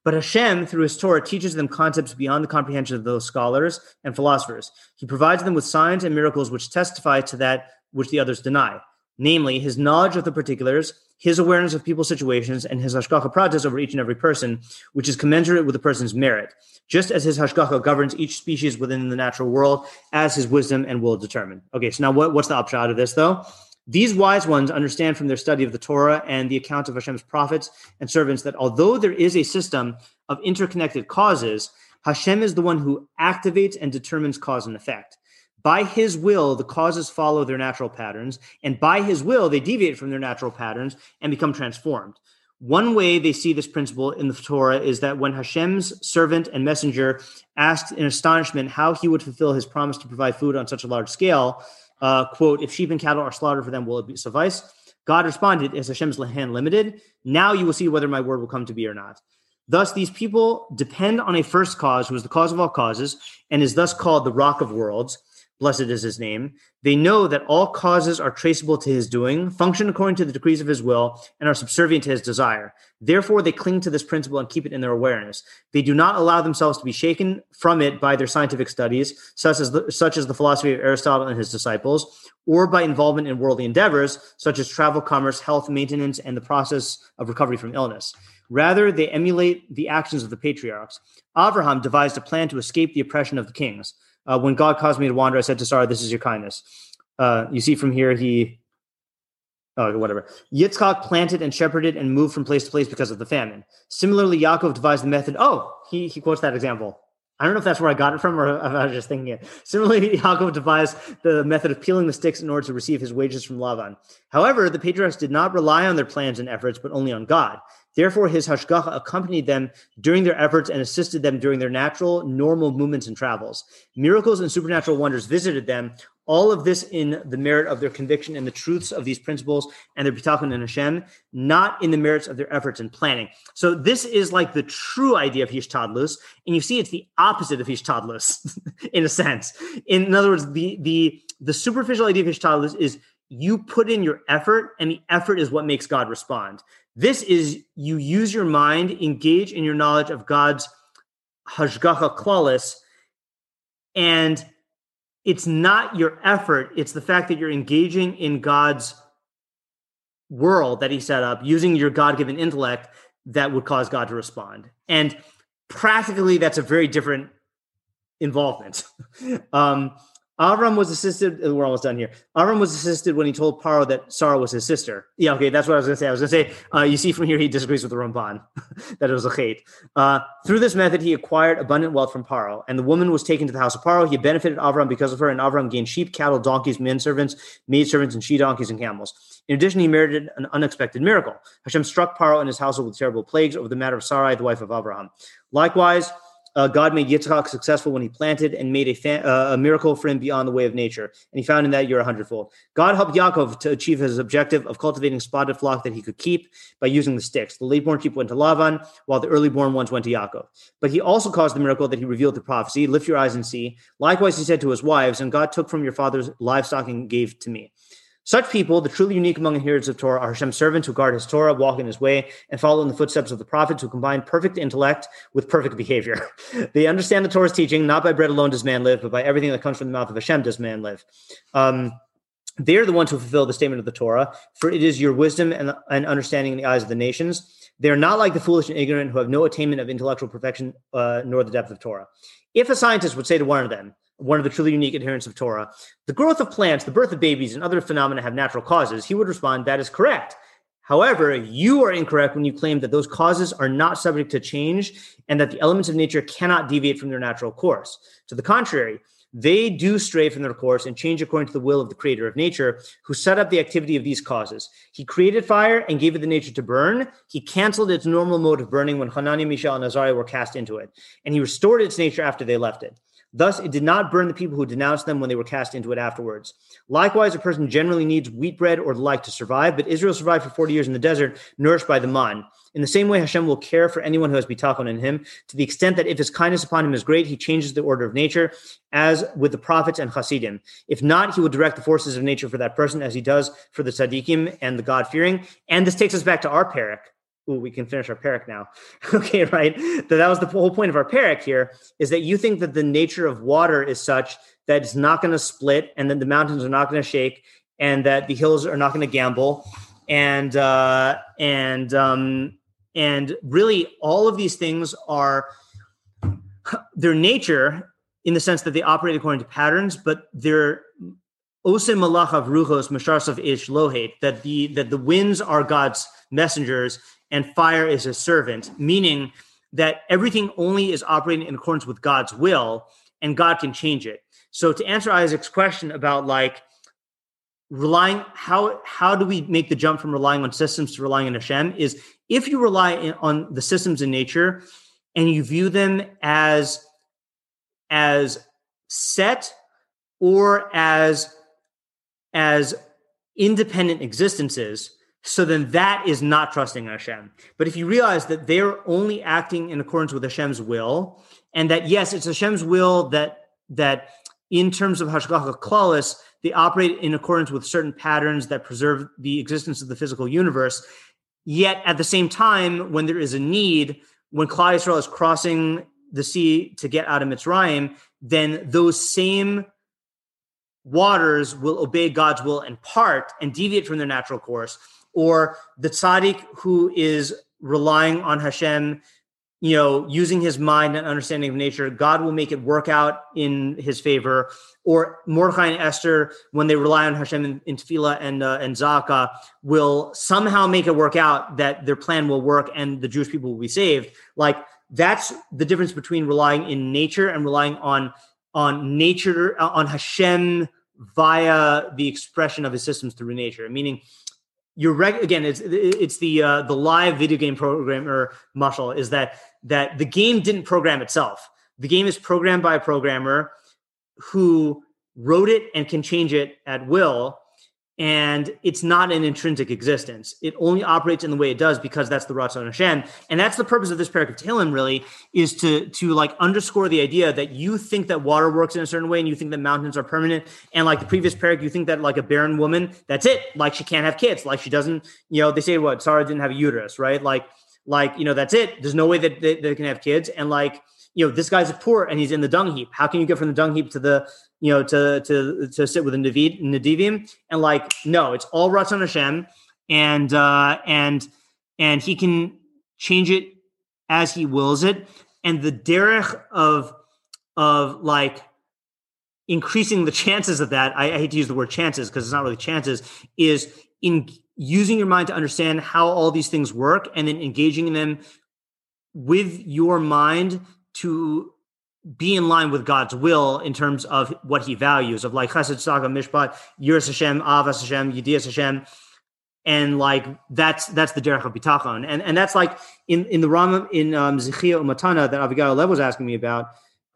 Speaker 2: But Hashem, through his Torah, teaches them concepts beyond the comprehension of those scholars and philosophers. He provides them with signs and miracles which testify to that which the others deny, namely his knowledge of the particulars, his awareness of people's situations, and his hashgacha pratis over each and every person, which is commensurate with the person's merit, just as his hashgacha governs each species within the natural world, as his wisdom and will determine. Okay, so now what, what's the upshot of this, though? These wise ones understand from their study of the Torah and the account of Hashem's prophets and servants that although there is a system of interconnected causes, Hashem is the one who activates and determines cause and effect. By his will, the causes follow their natural patterns, and by his will, they deviate from their natural patterns and become transformed. One way they see this principle in the Torah is that when Hashem's servant and messenger asked in astonishment how he would fulfill his promise to provide food on such a large scale, uh, quote, if sheep and cattle are slaughtered for them, will it suffice? God responded, Is Hashem's hand limited? Now you will see whether my word will come to be or not. Thus, these people depend on a first cause, who is the cause of all causes, and is thus called the rock of worlds. Blessed is his name. They know that all causes are traceable to his doing, function according to the decrees of his will, and are subservient to his desire. Therefore, they cling to this principle and keep it in their awareness. They do not allow themselves to be shaken from it by their scientific studies, such as the, such as the philosophy of Aristotle and his disciples, or by involvement in worldly endeavors, such as travel, commerce, health, maintenance, and the process of recovery from illness. Rather, they emulate the actions of the patriarchs. Abraham devised a plan to escape the oppression of the kings. Uh, when God caused me to wander, I said to Sarah, This is your kindness. Uh, you see from here, he, oh, whatever. Yitzchak planted and shepherded and moved from place to place because of the famine. Similarly, Yaakov devised the method. Oh, he, he quotes that example. I don't know if that's where I got it from or if I was just thinking it. Similarly, Yaakov devised the method of peeling the sticks in order to receive his wages from Lavan. However, the patriarchs did not rely on their plans and efforts, but only on God. Therefore, his hashgacha accompanied them during their efforts and assisted them during their natural, normal movements and travels. Miracles and supernatural wonders visited them. All of this in the merit of their conviction and the truths of these principles and their bitachon and Hashem, not in the merits of their efforts and planning. So this is like the true idea of Hishtadlus, and you see it's the opposite of Hishtadlus, in a sense. In, other words, the the the superficial idea of Hishtadlus is you put in your effort, and the effort is what makes God respond. This is you use your mind, engage in your knowledge of God's hashgacha klalis, and it's not your effort it's the fact that you're engaging in god's world that he set up using your god-given intellect that would cause god to respond. And practically that's a very different involvement. Um Avram was assisted. uh, We're almost done here. Avram was assisted when he told Paro that Sarah was his sister. Yeah, okay, that's what I was going to say. I was going to say, uh, you see from here, he disagrees with the Ramban that it was a chait. Uh, through this method, he acquired abundant wealth from Paro, and the woman was taken to the house of Paro. He benefited Avram because of her, and Avram gained sheep, cattle, donkeys, men servants, maid servants, and she donkeys and camels. In addition, he merited an unexpected miracle. Hashem struck Paro and his household with terrible plagues over the matter of Sarai, the wife of Abraham. Likewise, uh, God made Yitzchak successful when he planted and made a, uh, a miracle for him beyond the way of nature. And he found in that year a hundredfold. God helped Yaakov to achieve his objective of cultivating spotted flock that he could keep by using the sticks. The late born sheep went to Lavan, while the early born ones went to Yaakov. But he also caused the miracle that he revealed the prophecy lift your eyes and see. Likewise, he said to his wives, And God took from your father's livestock and gave to me. Such people, the truly unique among inheritors of Torah, are Hashem's servants who guard his Torah, walk in his way, and follow in the footsteps of the prophets who combine perfect intellect with perfect behavior. they understand the Torah's teaching, not by bread alone does man live, but by everything that comes from the mouth of Hashem does man live. Um, they are the ones who fulfill the statement of the Torah, for it is your wisdom and, and understanding in the eyes of the nations. They are not like the foolish and ignorant who have no attainment of intellectual perfection uh, nor the depth of Torah. If a scientist would say to one of them, one of the truly unique adherents of Torah, the growth of plants, the birth of babies, and other phenomena have natural causes, he would respond, That is correct. However, you are incorrect when you claim that those causes are not subject to change and that the elements of nature cannot deviate from their natural course. To the contrary, they do stray from their course and change according to the will of the creator of nature, who set up the activity of these causes. He created fire and gave it the nature to burn. He canceled its normal mode of burning when Hananiah, Mishael, and Azariah were cast into it, and he restored its nature after they left it. Thus, it did not burn the people who denounced them when they were cast into it afterwards. Likewise, a person generally needs wheat bread or the like to survive, but Israel survived for 40 years in the desert, nourished by the man. In the same way, Hashem will care for anyone who has bitachon in him, to the extent that if his kindness upon him is great, he changes the order of nature, as with the prophets and Hasidim. If not, he will direct the forces of nature for that person, as he does for the tzaddikim and the God-fearing. And this takes us back to our perek. Ooh, we can finish our perek now. okay, right? That that was the whole point of our perek here is that you think that the nature of water is such that it's not going to split and that the mountains are not going to shake and that the hills are not going to gambol and uh, and um, and really all of these things are their nature in the sense that they operate according to patterns, but they're osim malachav ruchos mesharsav ish lohet that the that the winds are God's messengers and fire is a servant, meaning that everything only is operating in accordance with God's will and God can change it. So to answer Isaac's question about like relying how how do we make the jump from relying on systems to relying on Hashem is if you rely on the systems in nature and you view them as as set or as as independent existences so then that is not trusting Hashem. But if you realize that they're only acting in accordance with Hashem's will, and that yes, it's Hashem's will that that in terms of hashgacha klalis, they operate in accordance with certain patterns that preserve the existence of the physical universe. Yet at the same time, when there is a need, when Klal Yisrael is crossing the sea to get out of Mitzrayim, then those same waters will obey God's will in part and deviate from their natural course. Or the tzaddik who is relying on Hashem, you know, using his mind and understanding of nature, God will make it work out in his favor. Or Mordechai and Esther, when they rely on Hashem in, in Tefillah and uh, and Zaka, will somehow make it work out that their plan will work and the Jewish people will be saved. Like that's the difference between relying in nature and relying on on nature uh, on Hashem via the expression of his systems through nature. Meaning, you're reg- again, it's it's the uh, the live video game programmer mushal is that that the game didn't program itself. The game is programmed by a programmer who wrote it and can change it at will and it's not an intrinsic existence. It only operates in the way it does because that's the Ratzon Hashem, and that's the purpose of this perek of. Really, is to to like underscore the idea that you think that water works in a certain way, and you think that mountains are permanent, and like the previous perek, you think that like a barren woman, that's it, like she can't have kids, like she doesn't, you know, they say what Sarah didn't have a uterus, right? Like, like you know, that's it. There's no way that they, they can have kids, and like you know, this guy's a poor and he's in the dung heap. How can you get from the dung heap to the, you know, to to to sit with the Navid, Nadivim? And like, no, it's all Ratzon Hashem, and uh, and and he can change it as he wills it. And the derech of of like increasing the chances of that, I, I hate to use the word chances because it's not really chances, is in using your mind to understand how all these things work and then engaging in them with your mind to be in line with God's will in terms of what he values of like chesed, saga, mishpat, yiras Hashem, avas Hashem, yedias Hashem. And like that's that's the derech of bitachon, and and that's like in in the Rambam in um, Zechia Umatana that Avigail Lev was asking me about.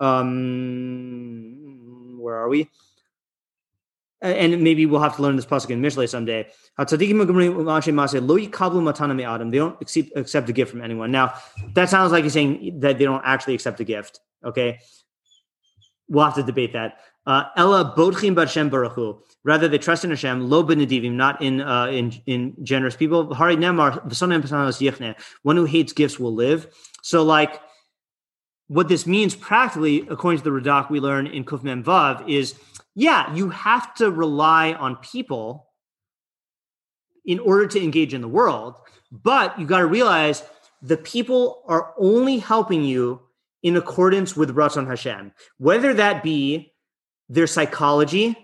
Speaker 2: Um, where are we? and maybe we'll have to learn this pasuk in Mishlei someday. They don't accept, accept a gift from anyone. Now, that sounds like he's saying that they don't actually accept a gift. Okay, we'll have to debate that. Uh, Ella bodchim b'Hashem baruchu. Rather, they trust in Hashem, lo benedivim, not in uh, in in generous people. Hari nemar yichne. One who hates gifts will live. So, like, what this means practically, according to the Radak we learn in Kuf Mem Vav, is yeah, you have to rely on people in order to engage in the world, but you got to realize the people are only helping you in accordance with Ratzon Hashem, whether that be their psychology,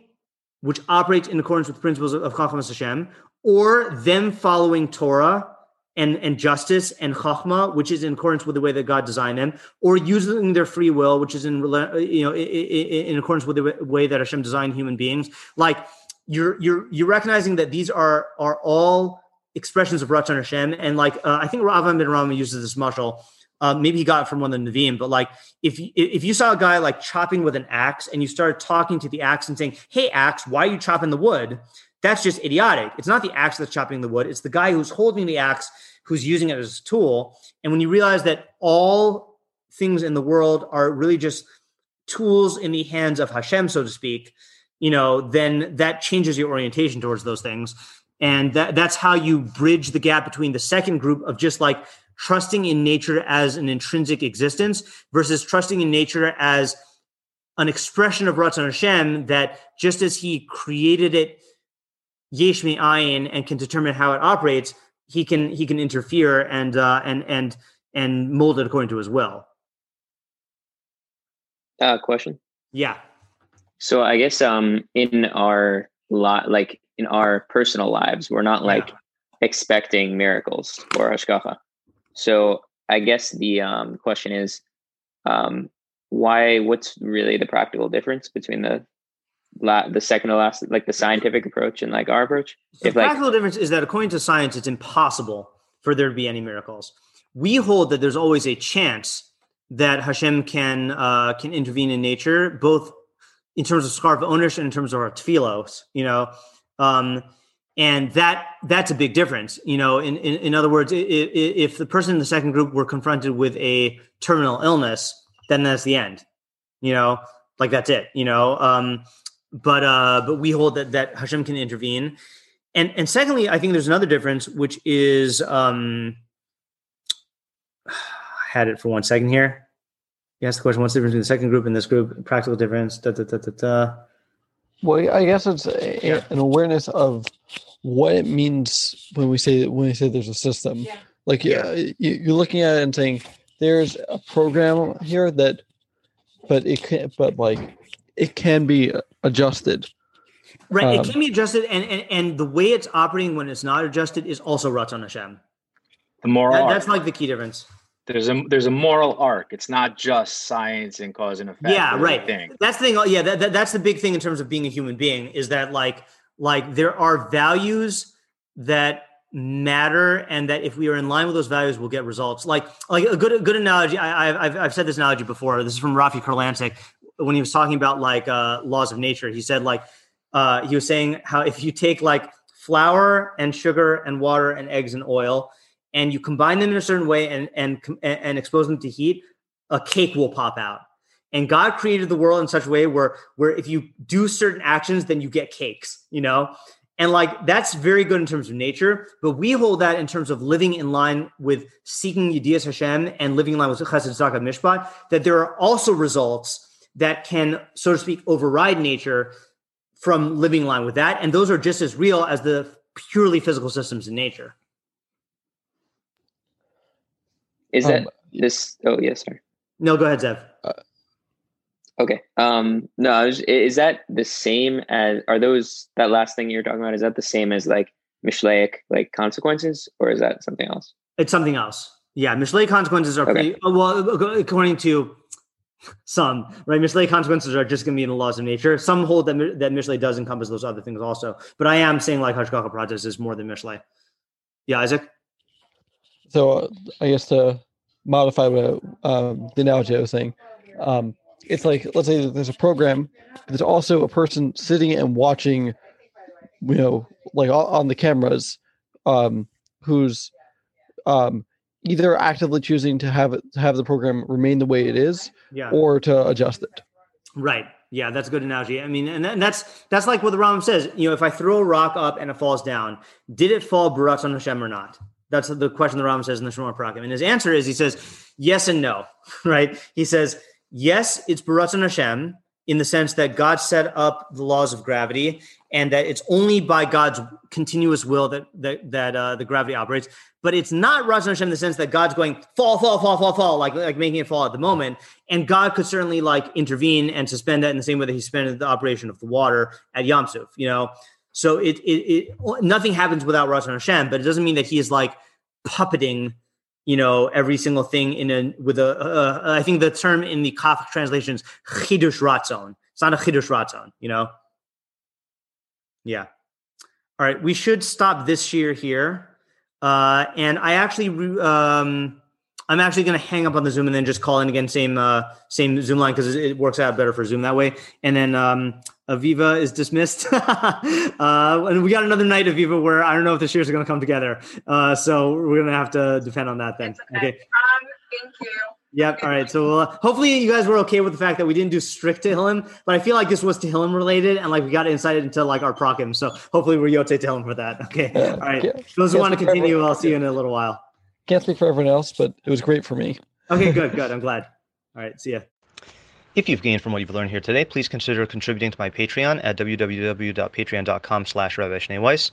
Speaker 2: which operates in accordance with principles of Chacham Hashem, or them following Torah and, and justice and chachma, which is in accordance with the way that God designed them, or using their free will, which is in you know in, in accordance with the way that Hashem designed human beings. Like you're you're you're recognizing that these are are all expressions of Ratzon Hashem, and like uh, I think Rav ben Rama uses this mushal. Uh, maybe he got it from one of the Nevi'im, but like if if you saw a guy like chopping with an axe and you started talking to the axe and saying, "Hey, axe, why are you chopping the wood?" That's just idiotic. It's not the axe that's chopping the wood. It's the guy who's holding the axe, who's using it as a tool. And when you realize that all things in the world are really just tools in the hands of Hashem, so to speak, you know, then that changes your orientation towards those things. And that, that's how you bridge the gap between the second group of just like trusting in nature as an intrinsic existence versus trusting in nature as an expression of Ratzon Hashem that just as he created it Yesh Me'ayin and can determine how it operates, he can he can interfere and uh, and and and mold it according to his will.
Speaker 5: Uh, question.
Speaker 2: Yeah.
Speaker 5: So I guess um in our lot like in our personal lives, we're not like yeah. expecting miracles or hashgacha. So I guess the um, question is, um, why? What's really the practical difference between the la- the second to last, like the scientific approach and like our approach.
Speaker 2: The if, practical like, difference is that according to science, it's impossible for there to be any miracles. We hold that there's always a chance that Hashem can uh, can intervene in nature, both in terms of schar v'onesh and in terms of our tefillos, you know. Um, and that that's a big difference you know in, in, in other words if, if the person in the second group were confronted with a terminal illness then that's the end you know like that's it you know um but uh, but we hold that that Hashem can intervene. And and secondly, I think there's another difference, which is um, I had it for one second here. You asked the question: What's the difference between the second group and this group? Practical difference. Da, da, da, da, da.
Speaker 4: Well, I guess it's a, yeah. an awareness of what it means when we say when we say there's a system. Yeah. Like yeah. you're looking at it and saying there's a program here that, but it can't. But like it can be adjusted.
Speaker 2: Right, um, it can be adjusted, and, and and the way it's operating when it's not adjusted is also Ratzon Hashem.
Speaker 6: The moral
Speaker 2: that, that's like the key difference.
Speaker 6: There's a there's a moral arc. It's not just science and cause and effect.
Speaker 2: Yeah, right. That's the thing. Yeah, that, that, that's the big thing in terms of being a human being is that like like there are values that matter and that if we are in line with those values we'll get results like like a good a good analogy I, have I've said this analogy before this is from Rafi Kurlancic when he was talking about like uh, laws of nature, he said like uh, he was saying how if you take like flour and sugar and water and eggs and oil and you combine them in a certain way and and and expose them to heat, a cake will pop out. And God created the world in such a way where where if you do certain actions, then you get cakes, you know. And like that's very good in terms of nature, but we hold that in terms of living in line with seeking Yedias Hashem and living in line with Chesed Tzedakah Mishpat, that there are also results that can, so to speak, override nature from living in line with that. And those are just as real as the purely physical systems in nature.
Speaker 5: Is that um, this? Oh, yes, sir.
Speaker 2: No, go ahead, Zev. Uh,
Speaker 5: okay. Um, no, is that the same as, are those, that last thing you're talking about, is that the same as like Mishlaic like consequences or is that something else?
Speaker 2: It's something else. Yeah. Mishlaic consequences are okay. pretty, well, according to some, right? Mishlaic consequences are just going to be in the laws of nature. Some hold that, that Mishlei does encompass those other things also. But I am saying like Hashgacha Pratis is more than Mishlei. Yeah, Isaac?
Speaker 4: So uh, I guess to modify what, um, the analogy I was saying, um, it's like let's say there's a program, there's also a person sitting and watching, you know, like on the cameras, um, who's um, either actively choosing to have it to have the program remain the way it is,
Speaker 2: yeah.
Speaker 4: or to adjust it.
Speaker 2: Right. Yeah, that's a good analogy. I mean, and that's that's like what the Rambam says. You know, if I throw a rock up and it falls down, did it fall baruch on Hashem or not? That's the question the Rambam says in the Shemonah Perakim. And his answer is he says yes and no. Right? He says yes, it's b'ratzon Hashem in the sense that God set up the laws of gravity, and that it's only by God's continuous will that that, that uh, the gravity operates. But it's not Ratzon Hashem in the sense that God's going fall, fall, fall, fall, fall, like like making it fall at the moment. And God could certainly like intervene and suspend that in the same way that He suspended the operation of the water at Yam Suf, You know, so it it, it nothing happens without Ratzon Hashem, but it doesn't mean that He is like puppeting you know every single thing in a with a. Uh, I think the term in the Catholic translations chidush ratzon. It's not a chidush ratzon, you know. Yeah. All right, we should stop this year here. Uh, and I actually, um, I'm actually going to hang up on the Zoom and then just call in again, same uh, same Zoom line because it works out better for Zoom that way. And then um, Aviva is dismissed. uh, and we got another night of Aviva where I don't know if the shears are going to come together. Uh, so we're going to have to depend on that then.
Speaker 7: Okay. okay. Um, thank you.
Speaker 2: Yep. All right. So uh, hopefully you guys were okay with the fact that we didn't do strict to Tehillim, but I feel like this was to Tehillim related and like we got insight into like our prokim. So hopefully we're Yote Tehillim for that. Okay. All right. Those who want to continue, I'll see you in a little while.
Speaker 4: Can't speak for everyone else, but it was great for me.
Speaker 2: Okay. Good. Good. I'm glad. All right. See ya.
Speaker 8: If you've gained from what you've learned here today, please consider contributing to my Patreon at www.patreon.com slash Rabbi Schneeweiss.